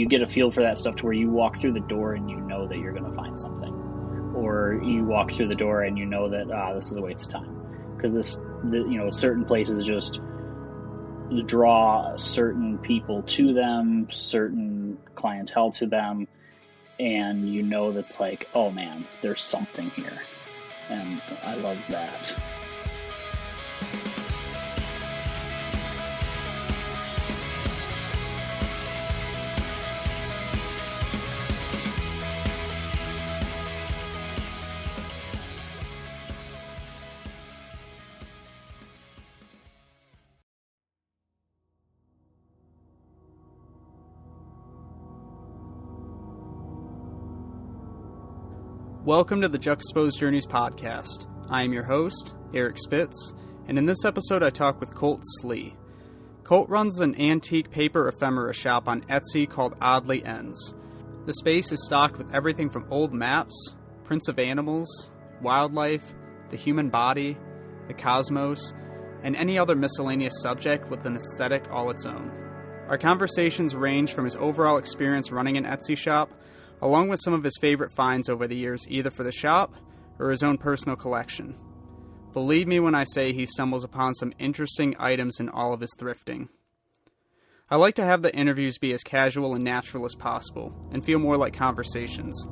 you get a feel for that stuff to where you walk through the door and you know that you're going to find something, or you walk through the door and you know that ah, this is a waste of time. Because this, the, you know, certain places just draw certain people to them, certain clientele to them, and you know that's like, oh man, there's something here, and I love that. Welcome to the Juxtaposed Journeys podcast. I am your host, Eric Spitz, and in this episode I talk with Colt Slee. Colt runs an antique paper ephemera shop on Etsy called Oddly Ends. The space is stocked with everything from old maps, prints of animals, wildlife, the human body, the cosmos, and any other miscellaneous subject with an aesthetic all its own. Our conversations range from his overall experience running an Etsy shop along with some of his favorite finds over the years, either for the shop or his own personal collection. Believe me when I say he stumbles upon some interesting items in all of his thrifting. I like to have the interviews be as casual and natural as possible and feel more like conversations.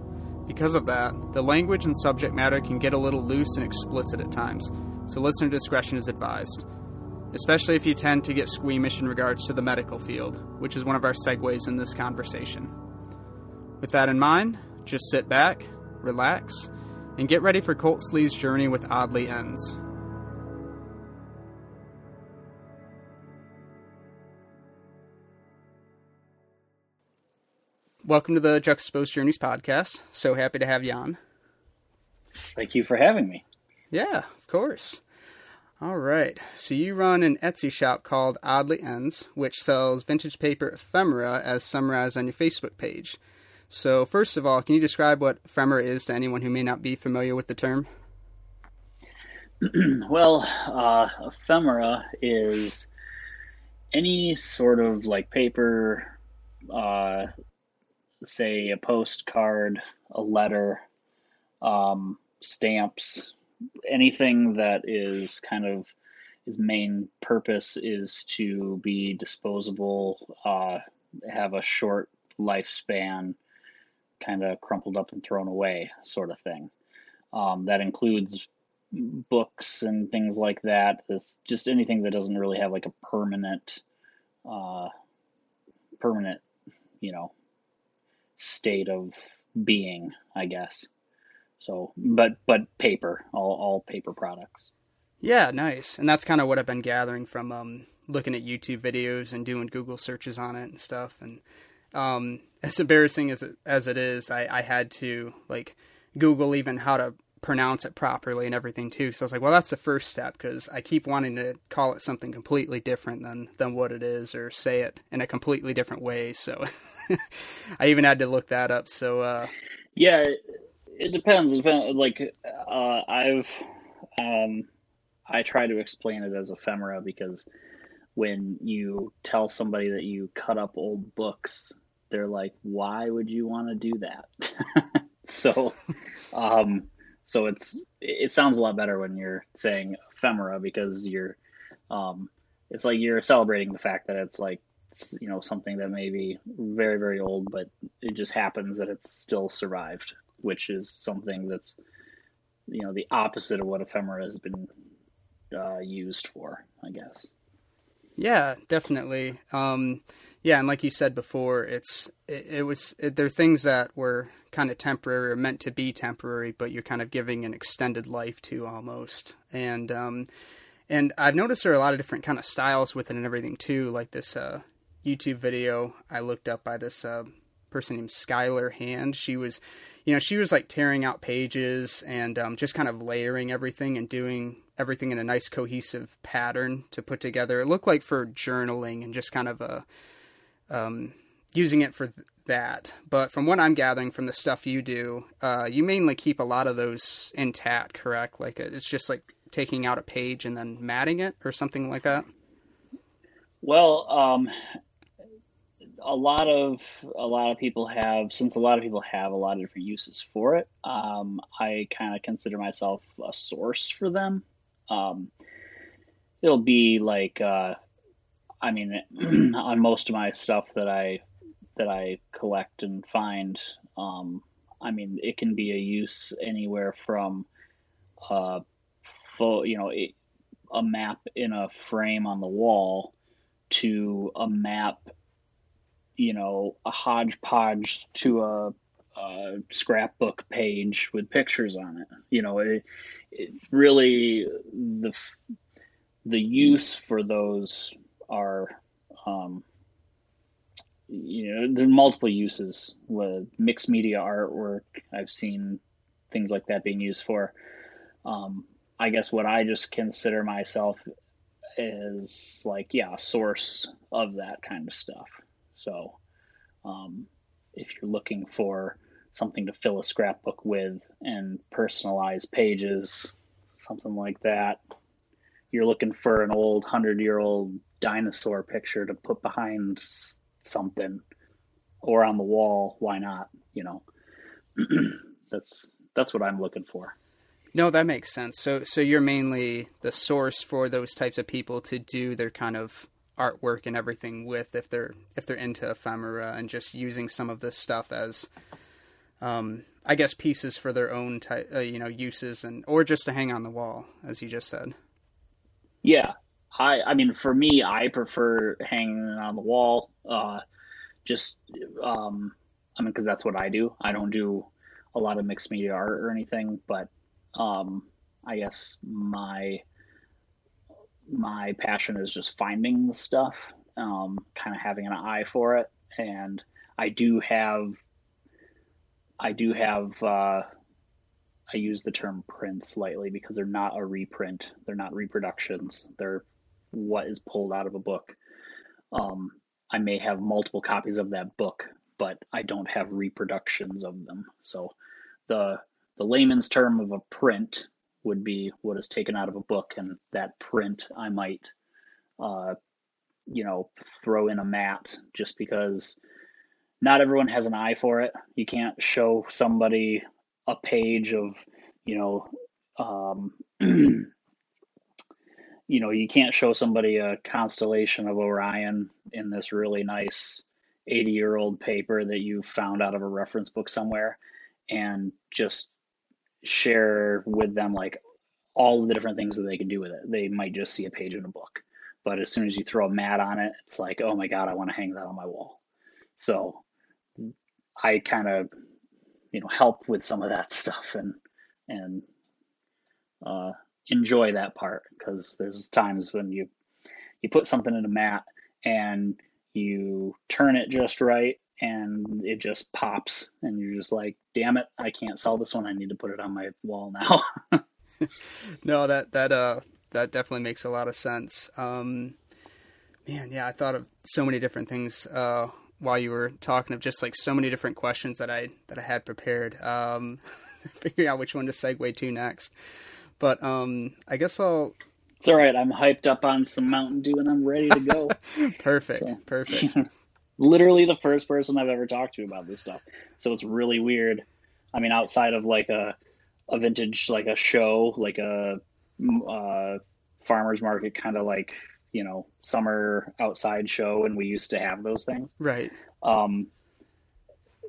Because of that, the language and subject matter can get a little loose and explicit at times, so listener discretion is advised. Especially if you tend to get squeamish in regards to the medical field, which is one of our segues in this conversation. With that in mind, just sit back, relax, and get ready for Colt Slee's journey with Oddly Ends. Welcome to the Juxtaposed Journeys podcast. So happy to have you on. Thank you for having me. Yeah, of course. All right. So you run an Etsy shop called Oddly Ends, which sells vintage paper ephemera as summarized on your Facebook page. So, first of all, can you describe what ephemera is to anyone who may not be familiar with the term? well, uh, ephemera is any sort of like paper, uh, say a postcard, a letter, um, stamps, anything that is kind of its main purpose is to be disposable, uh, have a short lifespan, kind of crumpled up and thrown away, sort of thing. Um, that includes books and things like that. It's just anything that doesn't really have like a permanent, uh, permanent, you know, state of being, I guess. So, but but paper, all all paper products. Yeah, nice. And that's kind of what I've been gathering from um, looking at YouTube videos and doing Google searches on it and stuff. And um, as embarrassing as it, as it is, I, I had to like Google even how to pronounce it properly and everything too. So I was like, well, that's the first step because I keep wanting to call it something completely different than than what it is, or say it in a completely different way. So I even had to look that up. So uh, yeah, it depends. Like uh, I've um, I try to explain it as ephemera because when you tell somebody that you cut up old books, they're like, "Why would you want to do that?" so, um, so it's it sounds a lot better when you're saying ephemera because you're, um, it's like you're celebrating the fact that it's like you know something that may be very very old, but it just happens that it's still survived, which is something that's you know the opposite of what ephemera has been uh, used for, I guess. Yeah, definitely. Um, yeah, and like you said before, it's it, it was it, they're things that were kind of temporary or meant to be temporary, but you're kind of giving an extended life to almost. And um, and I've noticed there are a lot of different kind of styles with it and everything too. Like this uh, YouTube video I looked up by this uh, person named Skylar Hand. She was, you know, she was like tearing out pages and um, just kind of layering everything and doing everything in a nice cohesive pattern to put together. It looked like for journaling and just kind of a um, using it for that. But from what I'm gathering from the stuff you do, uh, you mainly keep a lot of those intact, correct? Like it's just like taking out a page and then matting it or something like that. Well, um, a lot of a lot of people have since a lot of people have a lot of different uses for it. Um, I kind of consider myself a source for them. Um, it'll be like uh, I mean, on most of my stuff that I that I collect and find, um, I mean, it can be a use anywhere from, uh, full, you know, a map in a frame on the wall to a map, you know, a hodgepodge to a, a scrapbook page with pictures on it. You know, it, it really the the use for those are um, you know there are multiple uses with mixed media artwork. I've seen things like that being used for. Um, i guess what i just consider myself is like yeah a source of that kind of stuff so um, if you're looking for something to fill a scrapbook with and personalize pages something like that you're looking for an old hundred year old dinosaur picture to put behind something or on the wall why not you know? That's that's what i'm looking for. No that makes sense. So so you're mainly the source for those types of people to do their kind of artwork and everything with if they're if they're into ephemera and just using some of this stuff as um, I guess pieces for their own type, uh, you know, uses and or just to hang on the wall, as you just said. Yeah, I I mean for me I prefer hanging on the wall. Uh, just um, I mean because that's what I do. I don't do a lot of mixed media art or anything, but um, I guess my my passion is just finding the stuff, um, kind of having an eye for it, and I do have I do have uh, I use the term prints lightly because they're not a reprint. They're not reproductions. They're what is pulled out of a book. Um, I may have multiple copies of that book, but I don't have reproductions of them. So the the layman's term of a print would be what is taken out of a book, and that print I might, uh, you know, throw in a mat just because not everyone has an eye for it. You can't show somebody a page of, you know, um, you know, you can't show somebody a constellation of Orion in this really nice 80 year old paper that you found out of a reference book somewhere and just share with them like all of the different things that they can do with it. They might just see a page in a book. But as soon as you throw a mat on it, it's like, oh my God, I want to hang that on my wall. So I kind of you know help with some of that stuff and and uh, enjoy that part because there's times when you you put something in a mat and you turn it just right and it just pops and you're just like damn it i can't sell this one i need to put it on my wall now no that that uh that definitely makes a lot of sense um man yeah i thought of so many different things uh while you were talking of just like so many different questions that I that I had prepared. Um, figuring out which one to segue to next, but um, I guess I'll. It's all right. I'm hyped up on some Mountain Dew and I'm ready to go. perfect. So. Perfect. Literally the first person I've ever talked to about this stuff, so it's really weird. I mean, outside of like a a vintage like a show, like a uh, farmers market kind of like you know summer outside show and we used to have those things. Right. Um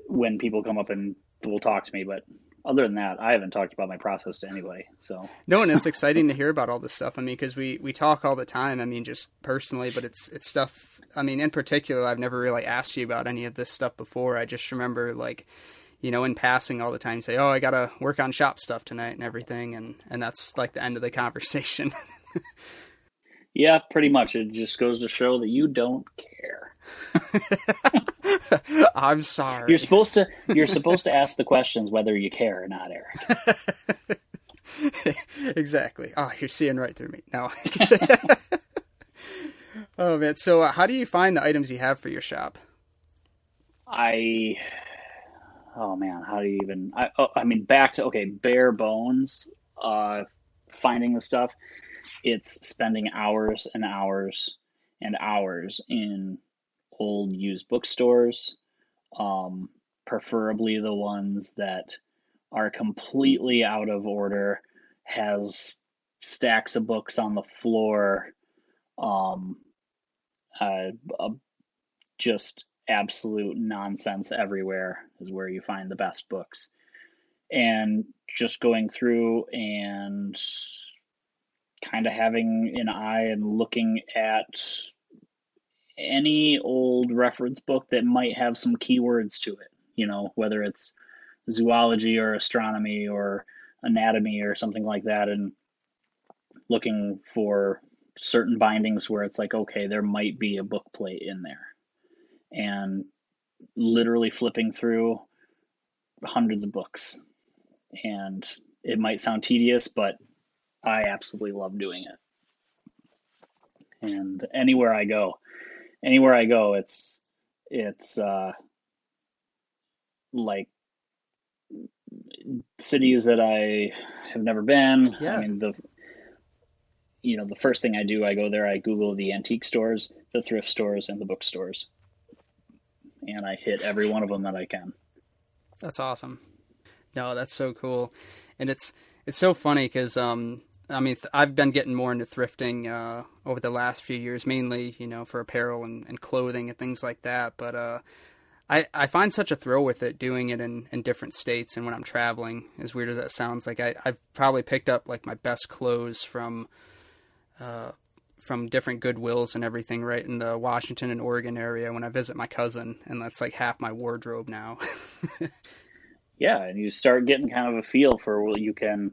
when people come up and will talk to me but other than that i haven't talked about my process to anybody so no and it's exciting to hear about all this stuff i mean because we we talk all the time i mean just personally but it's it's stuff i mean in particular i've never really asked you about any of this stuff before i just remember like you know, in passing all the time, say, "Oh, I gotta work on shop stuff tonight and everything," and and that's like the end of the conversation. Yeah, pretty much. It just goes to show that you don't care. I'm sorry. You're supposed to you're supposed to ask the questions whether you care or not, Eric. exactly. Oh, you're seeing right through me. No. oh man. So, uh, how do you find the items you have for your shop? I oh man, how do you even? I oh, I mean, back to okay, bare bones. Uh, finding the stuff it's spending hours and hours and hours in old used bookstores, um, preferably the ones that are completely out of order, has stacks of books on the floor, um, uh, uh, just absolute nonsense everywhere is where you find the best books. And just going through and kind of having an eye and looking at any old reference book that might have some keywords to it, you know, whether it's zoology or astronomy or anatomy or something like that, and looking for certain bindings where it's like, okay, there might be a book plate in there. And literally flipping through hundreds of books. And it might sound tedious, but I absolutely love doing it. And anywhere I go, anywhere I go, it's it's uh, like cities that I have never been. Yeah. I mean the you know the first thing I do, I go there, I Google the antique stores, the thrift stores, and the bookstores, and I hit every one of them that I can. That's awesome. No, that's so cool, and it's it's so funny because um, I mean, th- I've been getting more into thrifting uh, over the last few years, mainly, you know, for apparel and, and clothing and things like that. But uh, I, I find such a thrill with it, doing it in, in different states and when I'm traveling. As weird as that sounds, like I, I've probably picked up like my best clothes from uh, from different Goodwills and everything right in the Washington and Oregon area when I visit my cousin, and that's like half my wardrobe now. yeah, and you start getting kind of a feel for what you can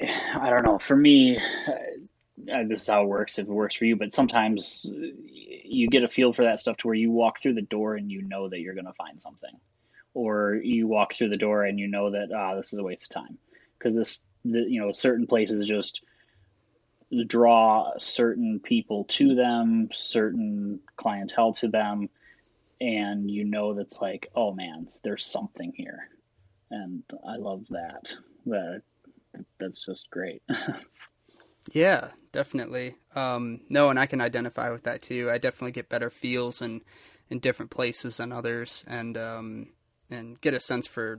I don't know. For me, uh, this is how it works. If it works for you, but sometimes you get a feel for that stuff to where you walk through the door and you know that you're going to find something, or you walk through the door and you know that ah, this is a waste of time because this, the, you know, certain places just draw certain people to them, certain clientele to them, and you know that's like, oh man, there's something here, and I love that. That that's just great. yeah, definitely. Um, no, and I can identify with that too. I definitely get better feels in in different places than others, and um, and get a sense for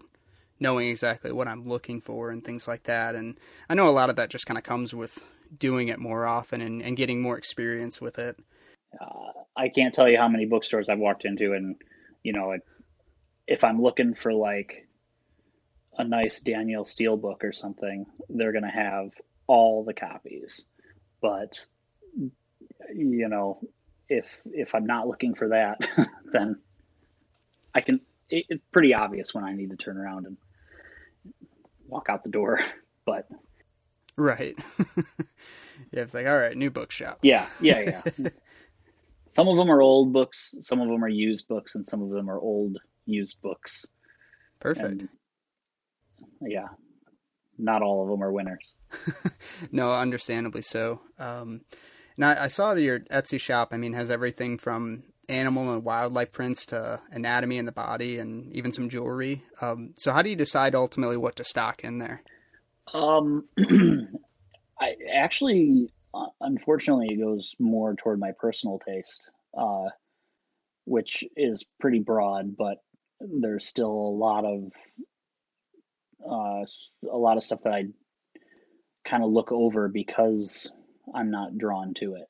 knowing exactly what I'm looking for and things like that. And I know a lot of that just kind of comes with doing it more often and, and getting more experience with it. Uh, I can't tell you how many bookstores I've walked into, and you know, it, if I'm looking for like a nice Danielle Steel book or something, they're going to have all the copies. But you know, if if I'm not looking for that, then I can. It, it's pretty obvious when I need to turn around and walk out the door. But right, yeah, it's like all right, new bookshop. Yeah, yeah, yeah. some of them are old books, some of them are used books, and some of them are old used books. Perfect. And yeah, not all of them are winners. no, understandably so. Um, now I saw that your Etsy shop. I mean, has everything from animal and wildlife prints to anatomy and the body, and even some jewelry. Um, so, how do you decide ultimately what to stock in there? Um, I actually, uh, unfortunately, it goes more toward my personal taste, uh, which is pretty broad, but there's still a lot of uh, a lot of stuff that I kind of look over because I'm not drawn to it.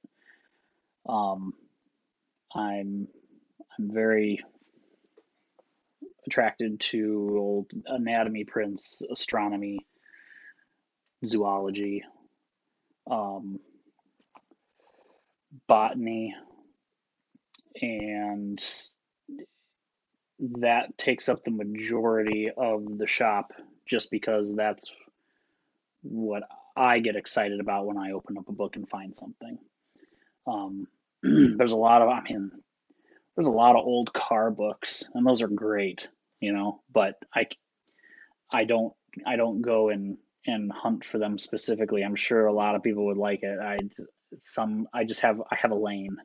Um, I'm I'm very attracted to old anatomy prints, astronomy, zoology, um, botany, and that takes up the majority of the shop just because that's what I get excited about when I open up a book and find something. Um, there's a lot of, I mean, there's a lot of old car books, and those are great, you know. But I, I don't, I don't go and and hunt for them specifically. I'm sure a lot of people would like it. I, some, I just have, I have a lane,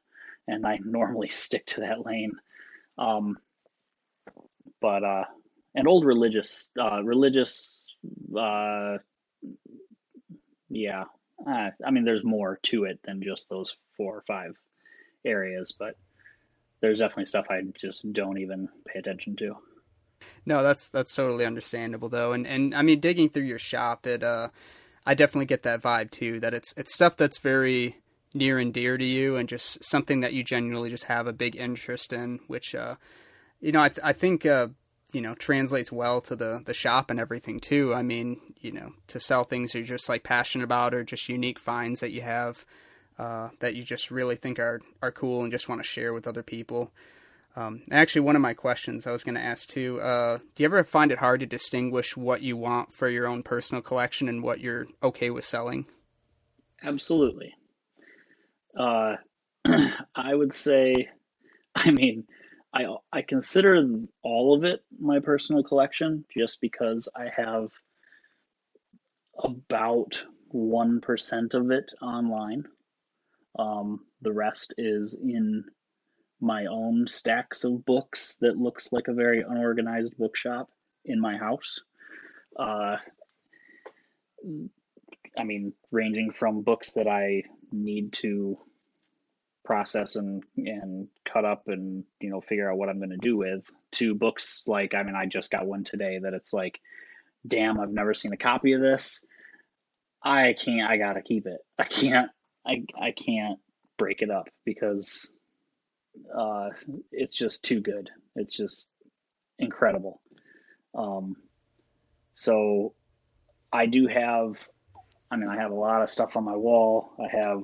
and I normally stick to that lane. Um, but uh, and old religious uh, religious uh, yeah uh, i mean there's more to it than just those four or five areas but there's definitely stuff I just don't even pay attention to. No, that's that's totally understandable though, and and I mean digging through your shop, it uh, I definitely get that vibe too. That it's it's stuff that's very near and dear to you, and just something that you genuinely just have a big interest in, which uh, you know I th- I think uh, you know translates well to the the shop and everything too. I mean, you know, to sell things you're just like passionate about or just unique finds that you have uh, that you just really think are are cool and just want to share with other people. Um, actually, one of my questions I was going to ask too: uh, Do you ever find it hard to distinguish what you want for your own personal collection and what you're okay with selling? Absolutely. Uh, I would say, I mean, I I consider all of it my personal collection just because I have about one percent of it online. Um, the rest is in my own stacks of books that looks like a very unorganized bookshop in my house. Uh, I mean, ranging from books that I need to process and and cut up and you know figure out what I'm going to do with to books like I mean I just got one today that it's like damn I've never seen a copy of this I can't I got to keep it I can't I I can't break it up because uh, it's just too good. It's just incredible. Um, so I do have, I mean, I have a lot of stuff on my wall. I have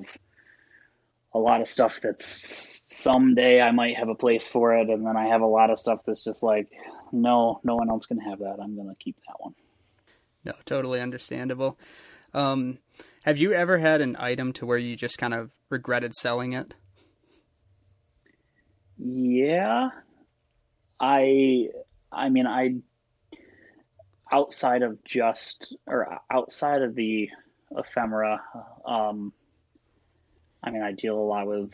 a lot of stuff that's someday I might have a place for it. And then I have a lot of stuff that's just like, no, no one else can have that. I'm going to keep that one. No, totally understandable. Um, have you ever had an item to where you just kind of regretted selling it? Yeah. I I mean I outside of just or outside of the ephemera um I mean I deal a lot with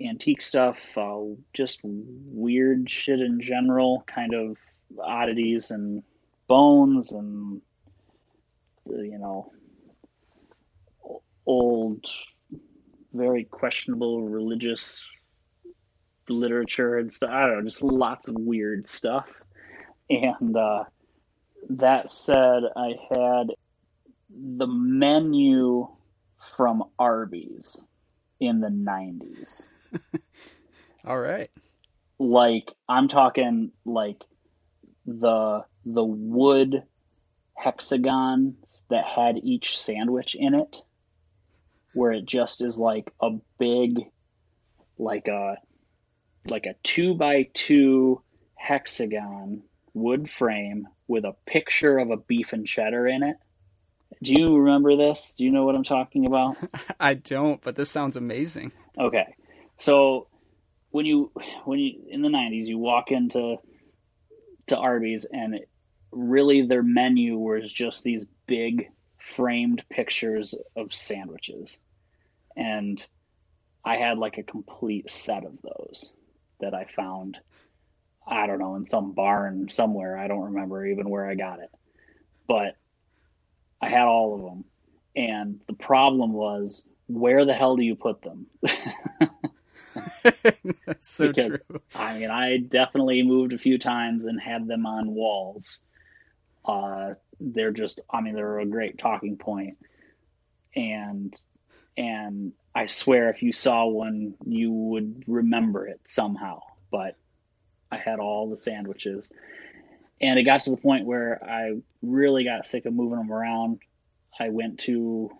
antique stuff, uh, just weird shit in general, kind of oddities and bones and you know old very questionable religious literature and stuff. I don't know, just lots of weird stuff. And uh, that said, I had the menu from Arby's in the 90s. All right. Like I'm talking like the the wood hexagons that had each sandwich in it where it just is like a big like a like a two by two hexagon wood frame with a picture of a beef and cheddar in it. Do you remember this? Do you know what I'm talking about? I don't, but this sounds amazing. Okay. So when you when you in the 90s you walk into to Arby's and it, really their menu was just these big framed pictures of sandwiches. And I had like a complete set of those that I found, I don't know, in some barn somewhere. I don't remember even where I got it. But I had all of them. And the problem was, where the hell do you put them? That's so because, true. I mean, I definitely moved a few times and had them on walls. Uh, they're just, I mean, they're a great talking point. And and I swear if you saw one, you would remember it somehow. But I had all the sandwiches. And it got to the point where I really got sick of moving them around. I went to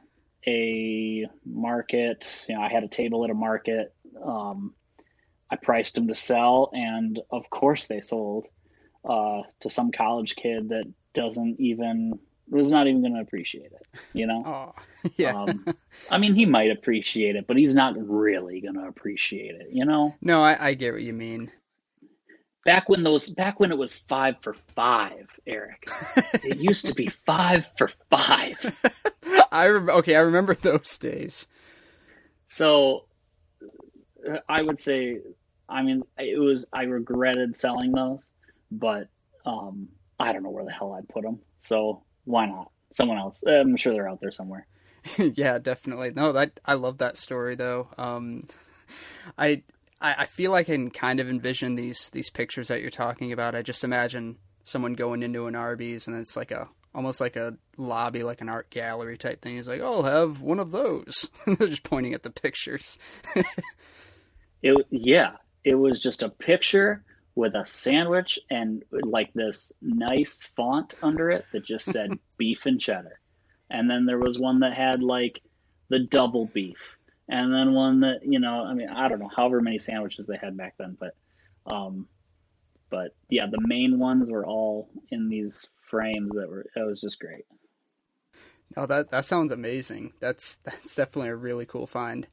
a market, you know, I had a table at a market. Um, I priced them to sell, and of course they sold uh, to some college kid that doesn't even was not even going to appreciate it. You know? Oh, yeah. Um, I mean, he might appreciate it, but he's not really going to appreciate it. You know? No, I, I get what you mean. Back when those, back when it was five for five, Eric, it used to be five for five. I rem- okay, I remember those days. So, I would say, I mean, it was I regretted selling those, but um, I don't know where the hell I'd put them. So why not? Someone else. I'm sure they're out there somewhere. yeah, definitely. No, that I love that story though. Um, I I, I feel like I can kind of envision these these pictures that you're talking about. I just imagine someone going into an Arby's and it's like a almost like a lobby, like an art gallery type thing. He's like, "I'll have one of those." They're just pointing at the pictures. it yeah, it was just a picture with a sandwich and like this nice font under it that just said beef and cheddar. And then there was one that had like the double beef. And then one that, you know, I mean, I don't know, however many sandwiches they had back then, but um but yeah, the main ones were all in these frames that were it was just great. Oh, that that sounds amazing. That's that's definitely a really cool find.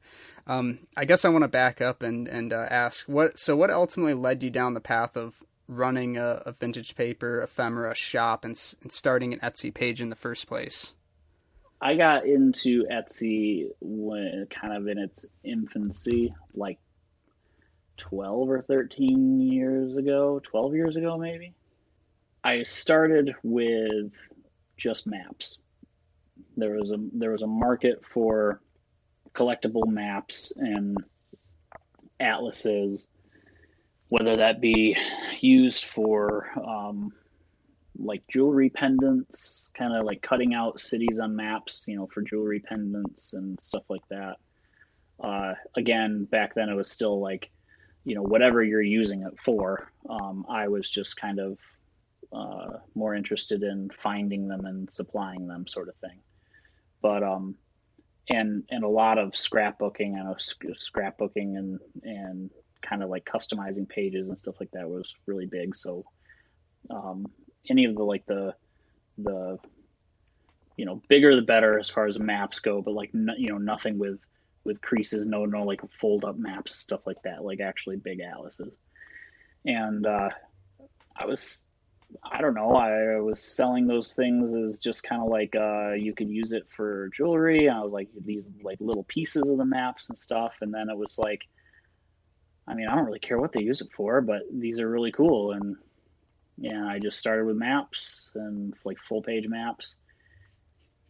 Um, I guess I want to back up and and uh, ask what. So, what ultimately led you down the path of running a, a vintage paper ephemera shop and, and starting an Etsy page in the first place? I got into Etsy when kind of in its infancy, like twelve or thirteen years ago, twelve years ago maybe. I started with just maps there was a there was a market for collectible maps and atlases, whether that be used for um, like jewelry pendants, kind of like cutting out cities on maps, you know, for jewelry pendants and stuff like that. Uh, again, back then it was still like, you know, whatever you're using it for. Um, I was just kind of uh, more interested in finding them and supplying them, sort of thing but um, and and a lot of scrapbooking. I know scrapbooking and and kind of like customizing pages and stuff like that was really big. So um, any of the like the the you know bigger the better as far as maps go, but like no, you know nothing with with creases, no no like fold up maps, stuff like that, like actually big atlases. And uh, I was I don't know. I was selling those things as just kind of like uh, you could use it for jewelry. I was like these like little pieces of the maps and stuff, and then it was like, I mean, I don't really care what they use it for, but these are really cool. And yeah, I just started with maps and like full page maps,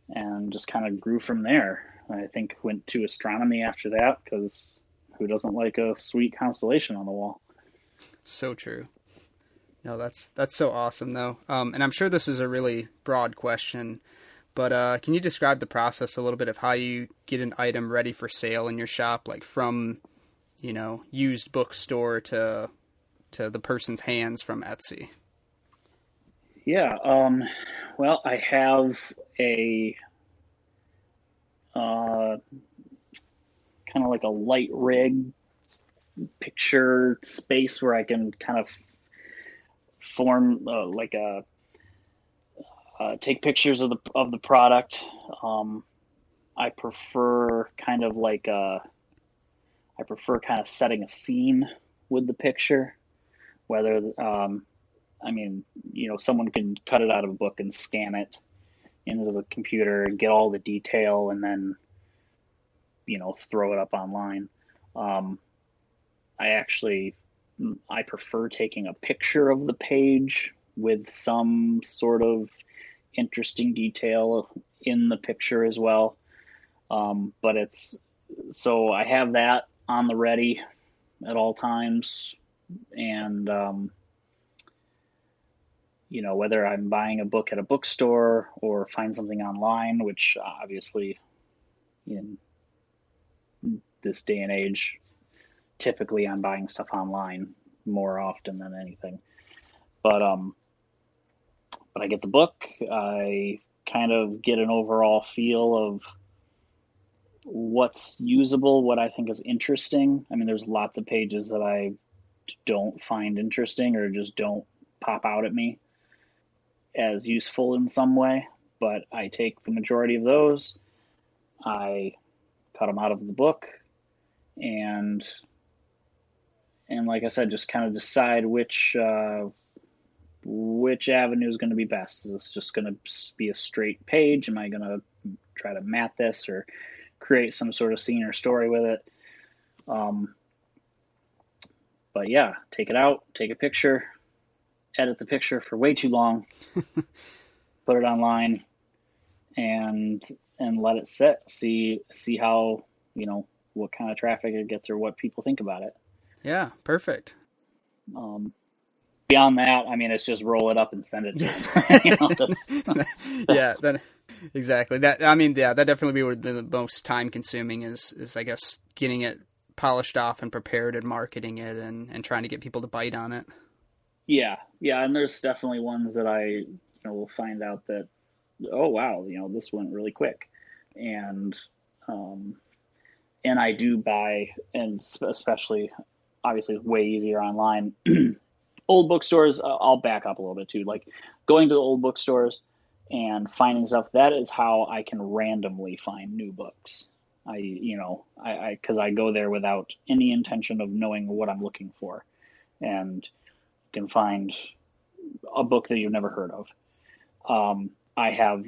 and just kind of grew from there. I think went to astronomy after that because who doesn't like a sweet constellation on the wall? So true. No, that's that's so awesome though. Um, and I'm sure this is a really broad question, but uh, can you describe the process a little bit of how you get an item ready for sale in your shop, like from, you know, used bookstore to to the person's hands from Etsy? Yeah. Um, well, I have a uh, kind of like a light rig picture space where I can kind of form uh, like a uh, take pictures of the of the product. Um, I prefer kind of like a, I prefer kind of setting a scene with the picture, whether um, I mean you know someone can cut it out of a book and scan it into the computer and get all the detail and then you know throw it up online. Um, I actually I prefer taking a picture of the page with some sort of interesting detail in the picture as well. Um, but it's so I have that on the ready at all times, and um, you know whether I'm buying a book at a bookstore or find something online, which obviously in this day and age typically I'm buying stuff online more often than anything. But um, but I get the book. I kind of get an overall feel of what's usable, what I think is interesting. I mean, there's lots of pages that I don't find interesting or just don't pop out at me as useful in some way, but I take the majority of those. I cut them out of the book and and like I said, just kind of decide which uh, which avenue is going to be best. Is this just going to be a straight page? Am I going to try to mat this or create some sort of scene or story with it? Um, but yeah, take it out, take a picture, edit the picture for way too long, put it online, and and let it sit. See see how you know what kind of traffic it gets or what people think about it. Yeah, perfect. Um, beyond that, I mean, it's just roll it up and send it to them. you know, yeah, that, exactly. That I mean, yeah, that definitely would be the most time consuming is is I guess getting it polished off and prepared and marketing it and and trying to get people to bite on it. Yeah, yeah, and there's definitely ones that I you know will find out that oh wow, you know this went really quick, and um, and I do buy and especially obviously way easier online. old bookstores, uh, I'll back up a little bit too. Like going to the old bookstores and finding stuff. That is how I can randomly find new books. I, you know, I, because I, I, go there without any intention of knowing what I'm looking for, and can find a book that you've never heard of. Um, I have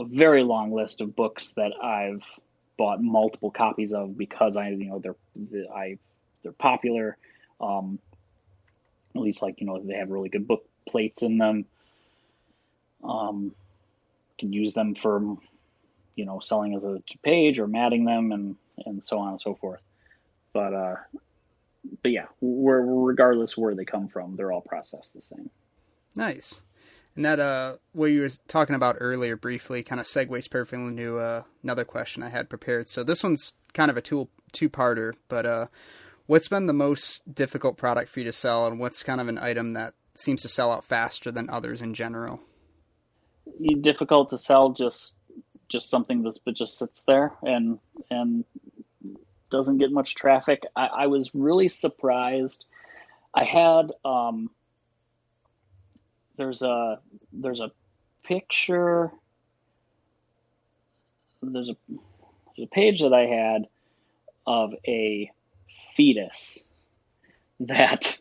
a very long list of books that I've bought multiple copies of because I, you know, they're I they're popular. Um, at least like you know they have really good book plates in them. Um, can use them for you know selling as a page or matting them and and so on and so forth. But uh, but yeah, where regardless where they come from, they're all processed the same. Nice. And that uh, what you were talking about earlier briefly kind of segues perfectly into uh, another question I had prepared. So this one's kind of a two two parter, but uh, what's been the most difficult product for you to sell, and what's kind of an item that seems to sell out faster than others in general? Difficult to sell, just just something that just sits there and and doesn't get much traffic. I, I was really surprised. I had um, there's a there's a picture there's a there's a page that I had of a fetus that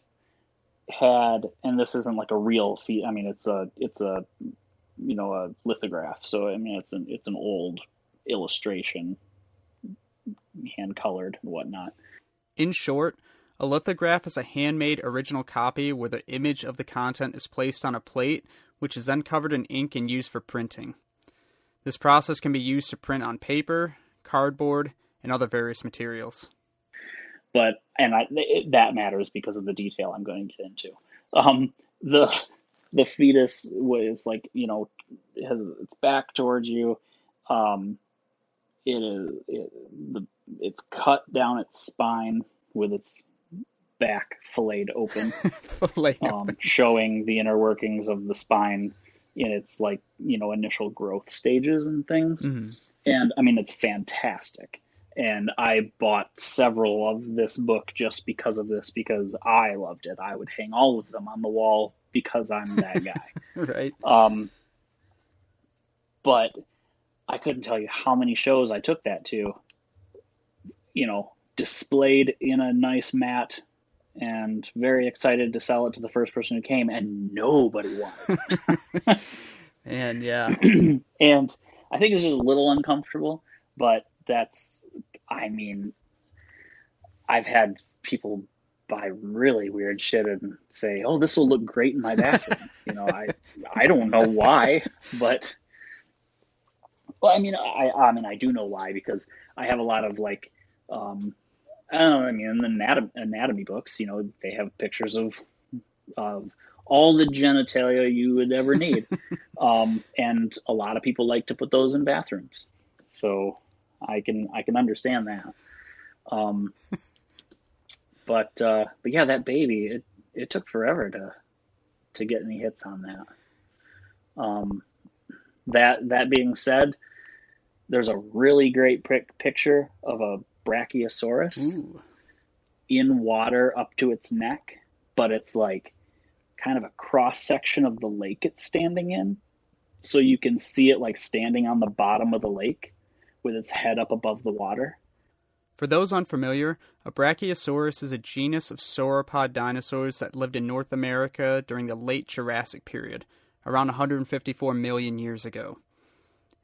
had and this isn't like a real feet i mean it's a it's a you know a lithograph so i mean it's an it's an old illustration hand colored and whatnot in short a lithograph is a handmade original copy where the image of the content is placed on a plate which is then covered in ink and used for printing this process can be used to print on paper cardboard and other various materials but and I, it, that matters because of the detail I'm going to get into. Um, the the fetus was like you know has its back towards you. Um, it is it, the it's cut down its spine with its back filleted open, um, open. showing the inner workings of the spine in its like you know initial growth stages and things. Mm-hmm. And I mean, it's fantastic and I bought several of this book just because of this because I loved it. I would hang all of them on the wall because I'm that guy. right. Um, but I couldn't tell you how many shows I took that to. You know, displayed in a nice mat and very excited to sell it to the first person who came and nobody wanted. and yeah. and I think it's just a little uncomfortable, but that's I mean, I've had people buy really weird shit and say, "Oh, this will look great in my bathroom." you know, I I don't know why, but well, I mean, I I mean, I do know why because I have a lot of like, um, I don't know. I mean, in the anatomy, anatomy books, you know, they have pictures of of all the genitalia you would ever need, um, and a lot of people like to put those in bathrooms. So I can I can understand that. Um, but uh, but yeah, that baby it it took forever to to get any hits on that. Um, that that being said, there's a really great pic- picture of a brachiosaurus Ooh. in water up to its neck, but it's like kind of a cross section of the lake it's standing in. So you can see it like standing on the bottom of the lake with its head up above the water. For those unfamiliar, a Brachiosaurus is a genus of sauropod dinosaurs that lived in North America during the late Jurassic period, around 154 million years ago.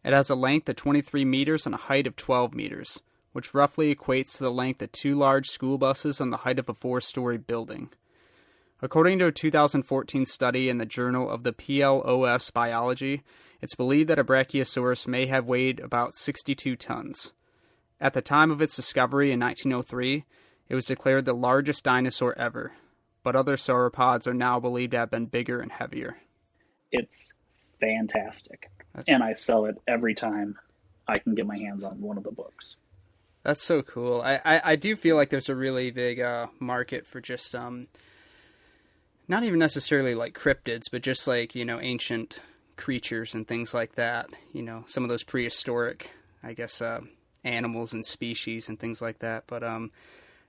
It has a length of 23 meters and a height of 12 meters, which roughly equates to the length of two large school buses and the height of a four story building. According to a 2014 study in the Journal of the PLOS Biology, it's believed that a Brachiosaurus may have weighed about 62 tons. At the time of its discovery in 1903, It was declared the largest dinosaur ever, but other sauropods are now believed to have been bigger and heavier. It's fantastic. And I sell it every time I can get my hands on one of the books. That's so cool. I, I, I do feel like there's a really big uh, market for just um, not even necessarily like cryptids, but just like you know ancient creatures and things like that. You know, some of those prehistoric, I guess, uh, animals and species and things like that. But um,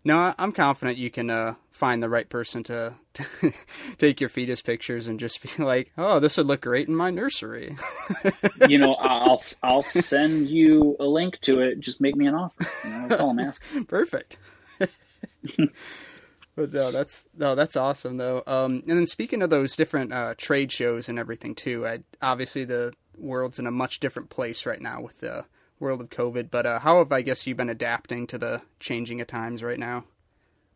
no, I'm confident you can uh, find the right person to, to take your fetus pictures and just be like, "Oh, this would look great in my nursery." you know, I'll I'll send you a link to it. Just make me an offer. You know, that's all I'm asking. Perfect. but no, that's no, that's awesome though. Um, and then speaking of those different uh, trade shows and everything too, I, obviously the world's in a much different place right now with the world of COVID. But uh, how have I guess you been adapting to the changing of times right now?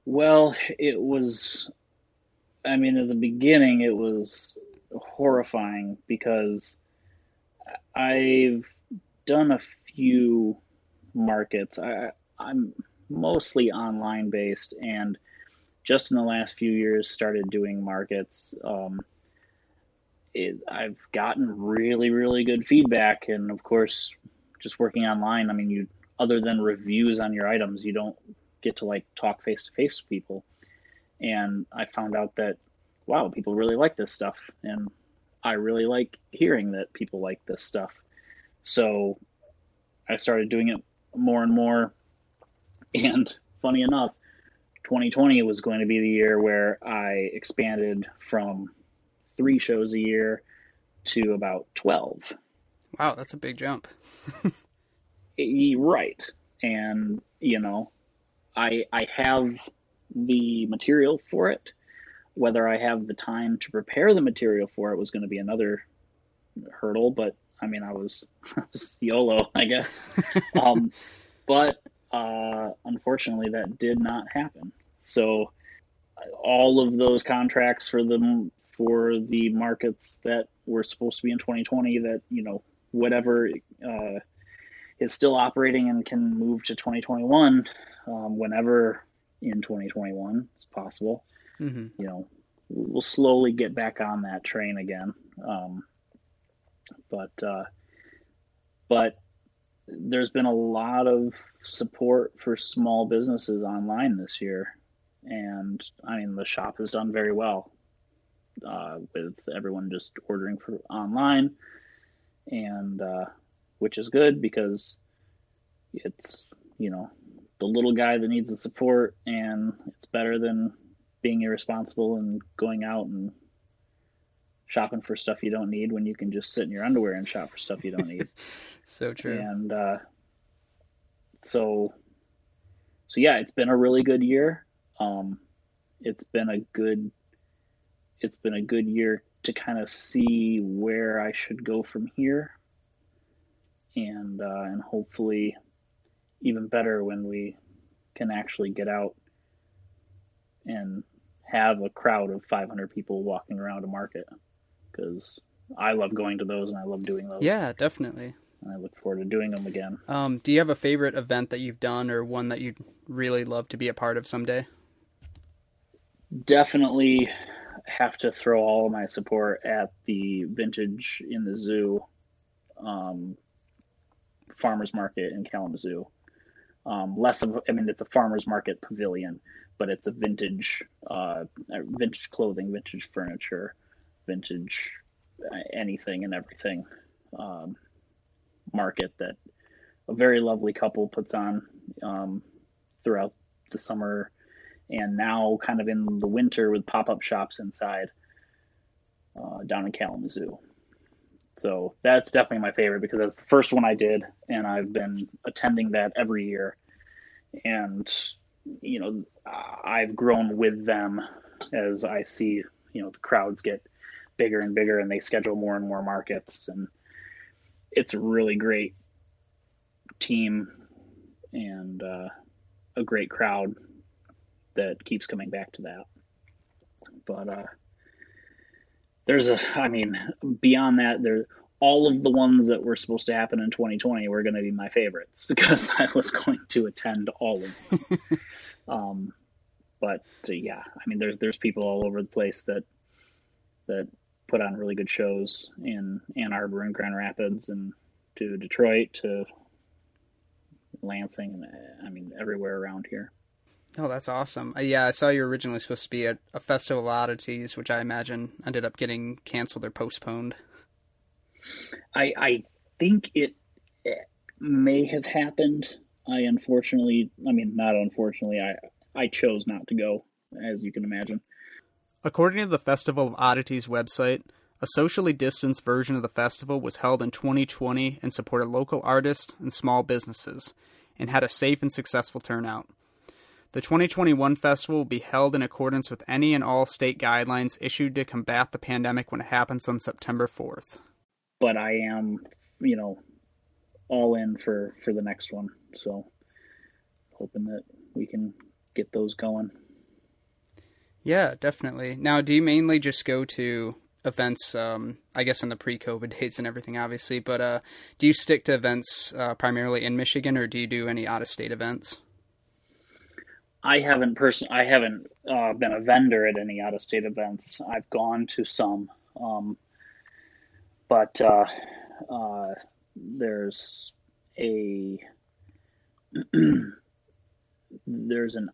Well, it was. I mean, at the beginning, it was horrifying because I've done a few markets. I, I'm mostly online based, and just in the last few years, started doing markets. Um, it, I've gotten really, really good feedback, and of course, just working online, I mean, you other than reviews on your items, you don't get to like talk face to face with people. And I found out that wow, people really like this stuff, and I really like hearing that people like this stuff. So I started doing it more and more. And funny enough, 2020 was going to be the year where I expanded from three shows a year to about 12. Wow, that's a big jump. right. And, you know, I I have the material for it. Whether I have the time to prepare the material for it was going to be another hurdle, but I mean, I was, I was YOLO, I guess. um, but uh, unfortunately, that did not happen. So all of those contracts for them for the markets that were supposed to be in 2020 that you know whatever uh, is still operating and can move to 2021 um, whenever in 2021 is possible. Mm-hmm. You know, we'll slowly get back on that train again. Um, but uh, but there's been a lot of support for small businesses online this year, and I mean the shop has done very well uh, with everyone just ordering for online, and uh, which is good because it's you know the little guy that needs the support, and it's better than being irresponsible and going out and shopping for stuff you don't need when you can just sit in your underwear and shop for stuff you don't need. so true. And uh, so, so yeah, it's been a really good year. Um, it's been a good, it's been a good year to kind of see where I should go from here, and uh, and hopefully even better when we can actually get out and have a crowd of 500 people walking around a market because I love going to those and I love doing those. Yeah, definitely. And I look forward to doing them again. Um, do you have a favorite event that you've done or one that you'd really love to be a part of someday? Definitely have to throw all of my support at the vintage in the zoo um, farmers market in Kalamazoo. Um, less of, I mean, it's a farmers market pavilion, but it's a vintage, uh, vintage clothing, vintage furniture, vintage uh, anything and everything um, market that a very lovely couple puts on um, throughout the summer and now kind of in the winter with pop-up shops inside uh, down in Kalamazoo. So that's definitely my favorite because that's the first one I did, and I've been attending that every year. And you know, I've grown with them as I see you know the crowds get bigger and bigger, and they schedule more and more markets, and it's a really great team and uh, a great crowd that keeps coming back to that. But uh, there's a, I mean, beyond that, there all of the ones that were supposed to happen in 2020 were going to be my favorites because I was going to attend all of them. um, but uh, yeah, I mean, there's there's people all over the place that that put on really good shows in Ann Arbor and Grand Rapids and to Detroit to Lansing and uh, I mean everywhere around here. Oh, that's awesome. Uh, yeah, I saw you were originally supposed to be at a Festival of Oddities, which I imagine ended up getting canceled or postponed. I I think it, it may have happened. I unfortunately, I mean, not unfortunately, I I chose not to go, as you can imagine. According to the Festival of Oddities website, a socially distanced version of the festival was held in 2020 and supported local artists and small businesses, and had a safe and successful turnout. The 2021 festival will be held in accordance with any and all state guidelines issued to combat the pandemic when it happens on September 4th. But I am, you know, all in for for the next one. So hoping that we can get those going. Yeah, definitely. Now, do you mainly just go to events, um, I guess in the pre-COVID dates and everything, obviously, but uh, do you stick to events uh, primarily in Michigan, or do you do any out-of-state events? I haven't person I haven't uh, been a vendor at any out-of-state events. I've gone to some, um, but uh, uh, there's a there's an